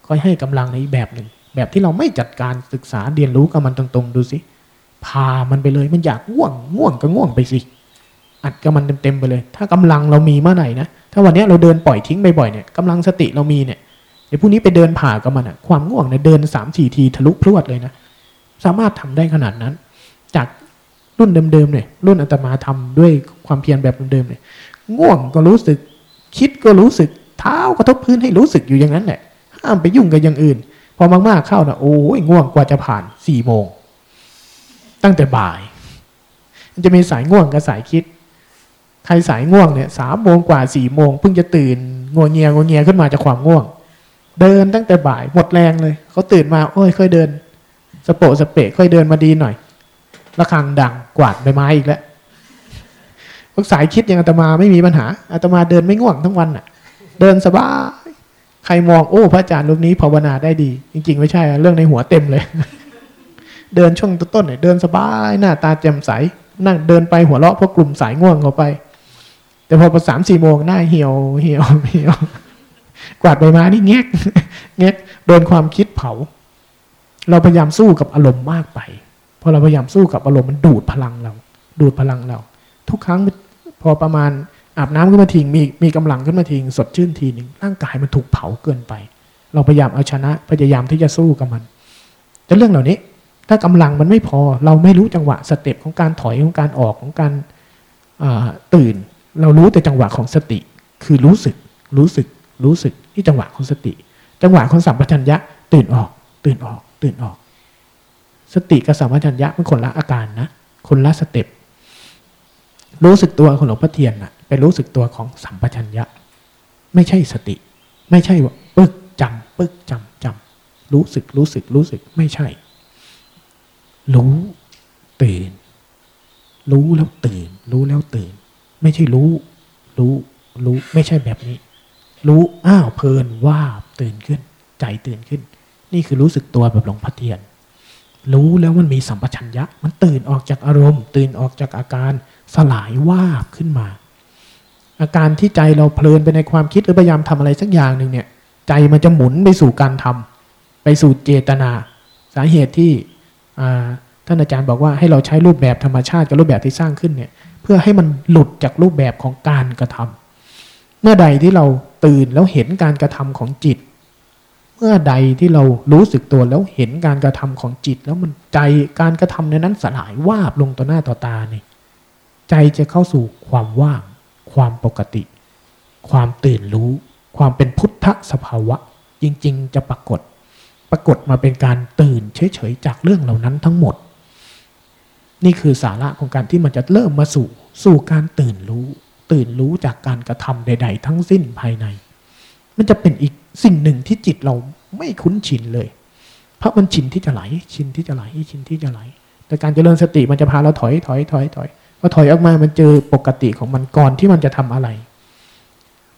ค่อยให้กำลังในอีกแบบหนึ่ง แบบที่เราไม่จัดการศึกษาเรียนรู้กับมันตรงๆ ดูสิพามันไปเลยมันอยากง่วงง่วงก็ง่วงไปสิอัดกับมันเต็มๆไปเลย ถ้ากำลังเรามีเมื่อไหร่นะ ถ้าวันนี้เราเดินปล่อยทิ้งบ่อยๆเนี่ยกำลังสติเรามีเนี่ยเดี๋ยวพรุ่งนี้ไปเดินผ่ากับมันอะความง่วงเนี่ยเดินสามสี่ทีทะลุพรวดเลยนะ สามารถทำได้ขนาดนั้น จากรุ่นเดิมๆเนี่ยรุ่นอาตมาทำด้วยความเพียรแบบเดิมๆเนี่ยง่วงก็รู้สึก คิดก็รู้สึกเท้ากระทบพื้นให้รู้สึกอยู่อย่างนั้นแหละห้ามไปยุ่งกับอย่างอื่น พอมากๆเข้านะโอ้ยง่วงกว่าจะผ่านสี่โมง ตั้งแต่บ่าย มันจะมีสายง่วงกับสายคิด ใครสายง่วงเนี่ยสามโมงกว่าสี่โมงเพิ่งจะตื่นงัวเงียงัวเงียขึ้นมาจากความง่วง เดินตั้งแต่บ่ายหมดแรงเลยเขาตื่นมาโอ้ยค่อยเดิน สโปะสเปะค่อยเดินมาดีหน่อยระฆังดังกวาดใบไม้อีกแล้วพวกสายคิดอย่างอาตมาไม่มีปัญหาอาตมาเดินไม่ง่วงทั้งวันอะ เดินสบายใครมองโอ้พระอาจารย์รูปนี้ภาวนาได้ดี จริง ๆ ไม่ใช่เรื่องในหัวเต็มเลย เดินช่วงต้นๆเนี่ยเดินสบายหน้าตาแจ่มใส นั่งเดินไปหัวเราะพราะกลุ่มสายง่วงเขาไป แต่พอพอสามสี่โมงหน้าเหี่ยวเหี่ยวเหี่ยว กวาดใบไม้นี่แงกแงกโดนความคิดเผา เราพยายามสู้กับอารมณ์มากไปพอเราพยายามสู้กับอารมณ์มันดูดพลังเรา ดูดพลังเรา ทุกครั้งพอประมาณอาบน้ำขึ้นมาทิ้งมีมีกำลังขึ้นมาทิ้งสดชื่นทีหนึ่งร่างกายมันถูกเผาเกินไป เราพยายามเอาชนะพยายามที่จะสู้กับมัน แต่เรื่องเหล่านี้ ถ้ากำลังมันไม่พอ เราไม่รู้จังหวะสเต็ปของการถอยของการออกของการตื่น เรารู้แต่จังหวะของสติ คือรู้สึก รู้สึก รู้สึกที่จังหวะของสติ จังหวะของสัมปชัญญะตื่นออก ตื่นออก ตื่นออก สติกับสัมปชัญญะมันคนละอาการนะคนละสเต็ปรู้สึกตัวของหลวงพ่อเทียนนะไปรู้สึกตัวของสัมปชัญญะ ไม่ใช่สติ ไม่ใช่ว่าปึ๊กจำปึ๊กจำจำรู้สึกรู้สึกรู้สึกไม่ใช่ รู้ตื่น รู้แล้วตื่น รู้แล้วตื่น ไม่ใช่รู้ รู้รู้ไม่ใช่แบบนี้ รู้อ้าวเพลินว่าตื่นขึ้น ใจตื่นขึ้น นี่คือรู้สึกตัวแบบหลวงพ่อเทียน รู้แล้วมันมีสัมปชัญญะ มันตื่นออกจากอารมณ์ ตื่นออกจากอาการสลายว่าบขึ้นมา อาการที่ใจเราเพลินไปในความคิดหรือพยายามทำอะไรสักอย่างหนึ่งเนี่ย ใจมันจะหมุนไปสู่การทำไปสู่เจตนา สาเหตุที่ท่านอาจารย์บอกว่าให้เราใช้รูปแบบธรรมชาติกับรูปแบบที่สร้างขึ้นเนี่ย เพื่อให้มันหลุดจากรูปแบบของการกระทำเมื่อใดที่เราตื่นแล้วเห็นการกระทำของจิต เมื่อใดที่เรารู้สึกตัวแล้วเห็นการกระทำของจิต แล้วมันใจการกระทำในนั้นสลายวาบลงต่อหน้าต่อตาเนี่ยใจจะเข้าสู่ความว่าง ความปกติ ความตื่นรู้ ความเป็นพุทธสภาวะ จริง ๆ จะปรากฏ ปรากฏมาเป็นการตื่นเฉยๆจากเรื่องเหล่านั้นทั้งหมด นี่คือสาระของการที่มันจะเริ่มมาสู่สู่การตื่นรู้ ตื่นรู้จากการกระทำใด ๆ ทั้งสิ้นภายใน มันจะเป็นอีก สิ่งหนึ่งที่จิตเราไม่คุ้นชินเลย เพราะมันชินที่จะไหล ชินที่จะไหลชินที่จะไหล แต่การเจริญสติมันจะพาเราถอยถอยถอยถอยพอถอยออกมามันเจอปกติของมันก่อนที่มันจะทำอะไร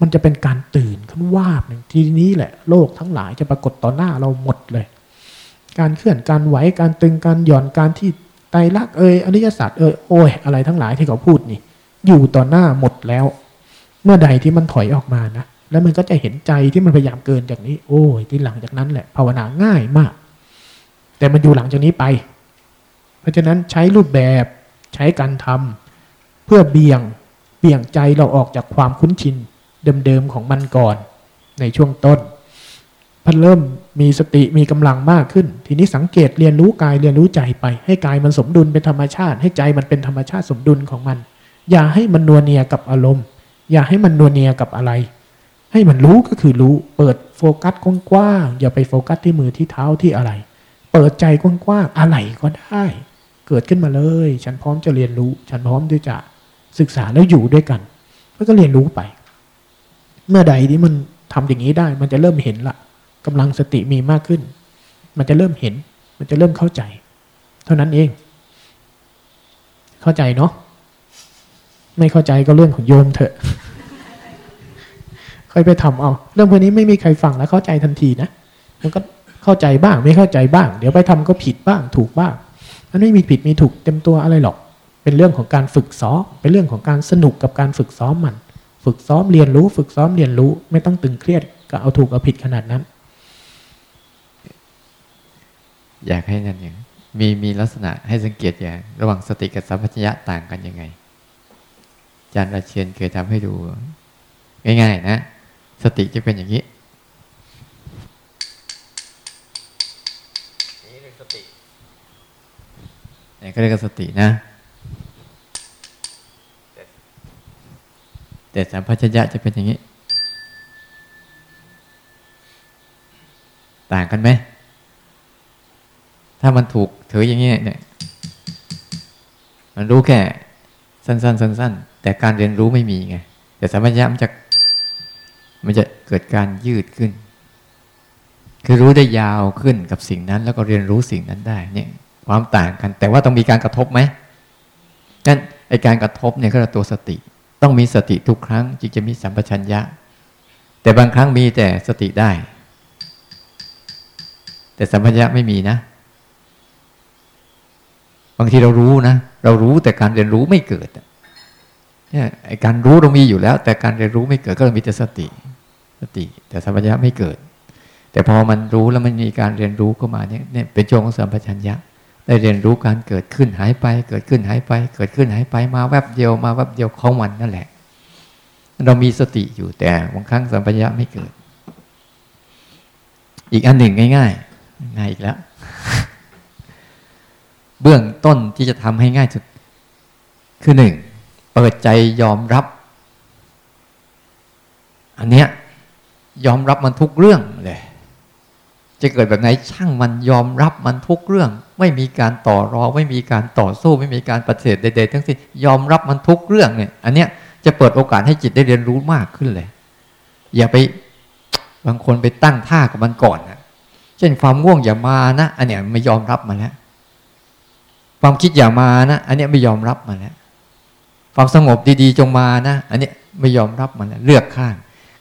มันจะเป็นการตื่นขึ้นวาบหนึ่งทีนี้แหละ โลกทั้งหลายจะปรากฏต่อหน้าเราหมดเลย การเคลื่อนการไหวการตึงการหย่อนการที่ไตรลักษณ์เอ่ยอนิจจศาสตร์เอ่ยโอ้ยอะไรทั้งหลายที่เขาพูดนี่ อยู่ต่อหน้าหมดแล้ว เมื่อใดที่มันถอยออกมานะ แล้วมันก็จะเห็นใจที่มันพยายามเกินจากนี้ โอ้ยที่หลังจากนั้นแหละภาวนาง่ายมาก แต่มันอยู่หลังจากนี้ไป เพราะฉะนั้นใช้รูปแบบใช้การทำเพื่อเบี่ยงเบี่ยงใจเราออกจากความคุ้นชินเดิมๆของมันก่อนในช่วงต้นพันเริ่มมีสติมีกำลังมากขึ้น ทีนี้สังเกตเรียนรู้กายเรียนรู้ใจไป ให้กายมันสมดุลเป็นธรรมชาติ ให้ใจมันเป็นธรรมชาติสมดุลของมัน อย่าให้มันนัวเนียกับอารมณ์ อย่าให้มันนัวเนียกับอะไร ให้มันรู้ก็คือรู้ เปิดโฟกัสกว้างๆอย่าไปโฟกัสที่มือที่เท้าที่อะไร เปิดใจกว้างๆอะไรก็ได้ เกิดขึ้นมาเลย ฉันพร้อมจะเรียนรู้ ฉันพร้อมที่จะศึกษาแล้วอยู่ด้วยกันแล้วก็เรียนรู้ไป เมื่อใดที่มันทำอย่างนี้ได้ มันจะเริ่มเห็นละกำลังสติมีมากขึ้น มันจะเริ่มเห็น มันจะเริ่มเข้าใจ เท่านั้นเอง เข้าใจเนาะไม่เข้าใจก็เรื่องของโยมเถอะ ค่อยไปทำเอา เรื่องพวกนี้ไม่มีใครฟังแล้วเข้าใจทันทีนะมันก็เข้าใจบ้างไม่เข้าใจบ้าง เดี๋ยวไปทำก็ผิดบ้างถูกบ้างมันไม่มีผิดมีถูกเต็มตัวอะไรหรอก เป็นเรื่องของการฝึกซ้อมเป็นเรื่องของการสนุกกับการฝึกซ้อมมัน ฝึกซ้อมเรียนรู้ ฝึกซ้อมเรียนรู้ ไม่ต้องตึงเครียดกับเอาถูกเอาผิดขนาดนั้น อยากให้นั่นอย่างมีมีลักษณะให้สังเกตอย่าง ระหว่างสติกับสัมปชัญญะต่างกันยังไงอาจารย์ราเชียนเคยทำให้ดู ง่ายๆนะ สติจะเป็นอย่างนี้นี่เรียกสตินี่ก็เรียกสตินะ แต่สัมปชัญญะจะเป็นอย่างนี้ ต่างกันไหม ถ้ามันถูกถืออย่างนี้เนี่ย มันรู้แค่สั้นๆสั้นๆแต่การเรียนรู้ไม่มีไง แต่สัมปชัญญะมันจะ มันจะเกิดการยืดขึ้น คือรู้ได้ยาวขึ้นกับสิ่งนั้น แล้วก็เรียนรู้สิ่งนั้นได้เนี่ยความต่างกัน แต่ว่าต้องมีการกระทบไหมนั่นไอการกระทบเนี่ยก็คือตัวสติ ต้องมีสติทุกครั้งจึงจะมีสัมปชัญญะ แต่บางครั้งมีแต่สติได้ แต่สัมปชัญญะไม่มีนะ บางทีเรารู้นะ เรารู้แต่การเรียนรู้ไม่เกิดเนี่ยไอการรู้เรามีอยู่แล้ว แต่การเรียนรู้ไม่เกิดก็เรามีแต่สติ สติ แต่สัมปชัญญะไม่เกิด แต่พอมันรู้แล้วมันมีการเรียนรู้เข้ามาเนี่ยเนี่ยเป็นช่วงของสัมปชัญญะ ได้เรียนรู้การเกิดขึ้นหายไป เกิดขึ้นหายไป เกิดขึ้นหายไปมาแวบเดียวมาแวบเดียวของมันนั่นแหละ เรามีสติอยู่แต่บางครั้งสัมปชัญญะไม่เกิด อีกอันหนึ่งง่ายๆง่ายอีกแล้ว เบื้องต้นที่จะทำให้ง่ายสุดคือหนึ่งเปิดใจยอมรับ อันเนี้ย ยอมรับมันทุกเรื่องเลย จะเกิดแบบไหนช่างมันยอมรับมันทุกเรื่อง ไม่มีการต่อรองไม่มีการต่อสู้ ไม่มีการปฏิเสธใดๆทั้งสิ้นยอมรับมันทุกเรื่องเนี่ย อันเนี้ยจะเปิดโอกาสให้จิตได้เรียนรู้มากขึ้นเลย อย่าไปบางคนไปตั้งท่ากับมันก่อนนะเช่นความง่วงอย่ามานะอันเนี้ยไม่ยอมรับมาแล้วความคิดอย่ามานะอันเนี้ยไม่ยอมรับมาแล้วความสงบดีๆจงมานะ อันเนี้ยไม่ยอมรับมันแล้วเลือกข้าง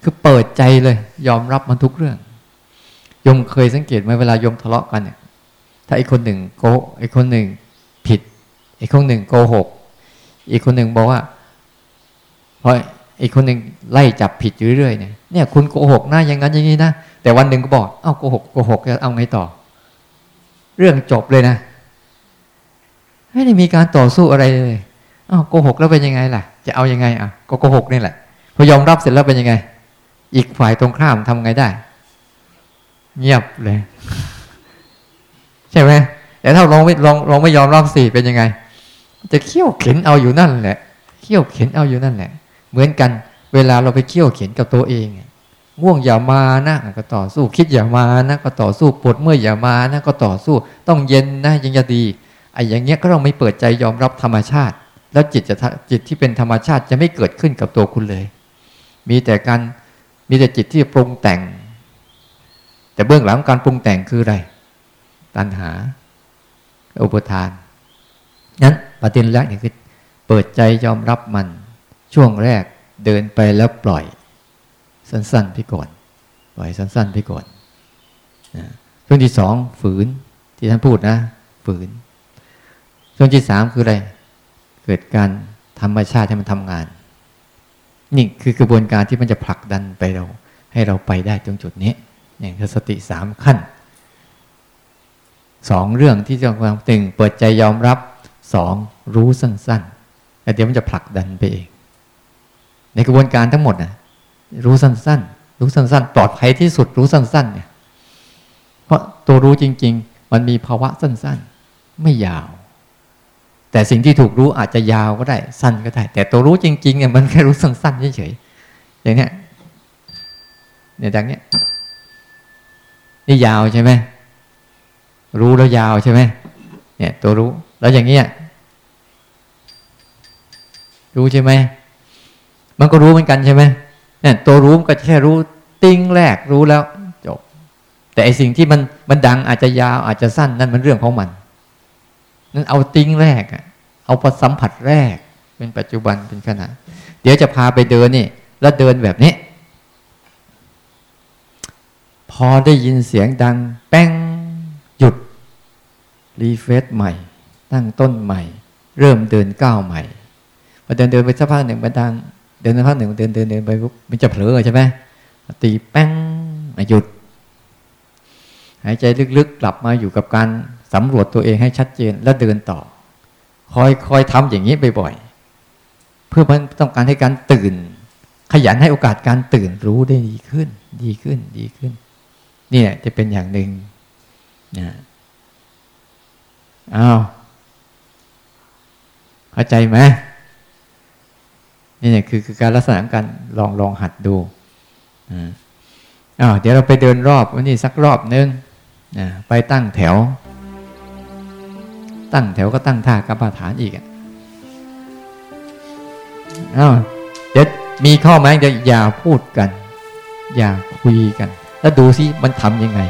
คือเปิดใจเลย ยอมรับมันทุกเรื่องยมเคยสังเกตไหมเวลายมทะเลาะกันเนี่ยถ้าไอ้คนหนึ่งโกไอ้คนหนึ่งผิดไอ้คนหนึ่งโกหกอีกคนหนึ่งบอกว่าเพราะอีกคนหนึ่งไล่จับผิดอยู่เรื่อยเนี่ยเนี่ยคุณโกหกนะอย่างนั้นอย่างนี้นะแต่วันหนึ่งก็บอกเอ้าโกหกโกหกจะเอาไงต่อ เรื่องจบเลยนะไม่ได้มีการต่อสู้อะไรเลยอ้าวโกหกแล้วเป็นยังไงล่ะ จะเอายังไงอะก็โกหกนี่แหละพอยอมรับเสร็จแล้วเป็นยังไง อีกฝ่ายตรงข้ามทำไงได้ เงียบเลย ใช่ไหมแต่ถ้าลองไม่ลองลองไม่ยอมรับสิเป็นยังไง จะเขี่ยวเข็นเอาอยู่นั่นแหละเขี่ยวเข็นเอาอยู่นั่นแหละ เหมือนกัน เวลาเราไปเขี่ยวเข็นกับตัวเองง่วงอย่ามานะก็ต่อสู้คิดอย่ามานะก็ต่อสู้ปวดเมื่อยอย่ามานะก็ต่อสู้ ต้องเย็นนะยังจะดีไอ้อย่างเงี้ยก็ต้องไม่เปิดใจยอมรับธรรมชาติ แล้วจิตจะจิตที่เป็นธรรมชาติจะไม่เกิดขึ้นกับตัวคุณเลย มีแต่การ มีแต่จิตที่ปรุงแต่ง แต่เบื้องหลังการปรุงแต่งคืออะไร ตัณหา อุปทาน นั้นประเด็นแรกนี่คือ เปิดใจยอมรับมัน ช่วงแรกเดินไปแล้วปล่อย สั้นๆไปก่อน ปล่อยสั้นๆไปก่อนนะช่วงที่สองฝืนที่ท่านพูดนะ ฝืน ช่วงที่สามคืออะไร เกิดการธรรมชาติให้มันทำงาน นี่คือกระบวนการที่มันจะผลักดันไปเรา ให้เราไปได้ตรงจุดนี้อย่างสติสามขั้นสองเรื่องที่จะความตึงเปิดใจยอมรับสองรู้สั้นๆแล้เดี๋ยวมันจะผลักดันไปเอง ในกระบวนการทั้งหมดนะรู้สั้นๆ รู้สั้นๆ ปลอดภัยที่สุดรู้สั้นๆเนี่ยเพราะตัวรู้จริง ๆ มันมีภาวะสั้นๆ ไม่ยาว แต่สิ่งที่ถูกรู้อาจจะยาวก็ได้สั้นก็ได้ แต่ตัวรู้จริงๆเนี่ยมันแค่รู้สั้นๆเฉยๆอย่างเนี้ยเนี่ยดังเนี้ยนี่ยาวใช่ไหมรู้แล้วยาวใช่ไหมเนี่ย ตัวรู้แล้วอย่างเงี้ยรู้ใช่ไหมมันก็รู้เหมือนกันใช่ไหมเนี่ยตัวรู้ก็แค่รู้ติ้งแรกรู้แล้วจบ แต่ไอสิ่งที่มันมันดังอาจจะยาวอาจจะสั้นนั่นมันเรื่องของมัน นั่นเอาติ้งแรกอะเอาพอสัมผัสแรก เป็นปัจจุบันเป็นขณะ เดี๋ยวจะพาไปเดินนี่แล้วเดินแบบนี้ พอได้ยินเสียงดัง แป้งหยุด รีเฟซใหม่ ตั้งต้นใหม่ เริ่มเดินก้าวใหม่พอเดินเดินไปสักพักหนึ่งมันดัง เดินสักพักหนึ่งเดินเดินเดินไปปุ๊บมันจะเผลอใช่ไหมตีแป้งหยุด หายใจลึกๆกลับมาอยู่กับการ สำรวจตัวเองให้ชัดเจนแล้วเดินต่อ คอยคอยทำอย่างนี้บ่อยๆเพื่อมันต้องการให้การตื่น ขยันให้โอกาสการตื่นรู้ได้ดีขึ้น ดีขึ้นดีขึ้น นี่แหละจะเป็นอย่างหนึ่งนะอ้าวเข้าใจไหมนี่เนี่ยคือคือการลักษณะการลองลองหัดดูอ่าเดี๋ยวเราไปเดินรอบวันนี้สักรอบนึงนะไปตั้งแถว ตั้งแถวก็ตั้งท่ากรรมฐานอีกอะอ้าวเดี๋ยวมีข้อแม้จะอย่าพูดกัน อย่าคุยกัน แล้วดูซิมันทำยังไง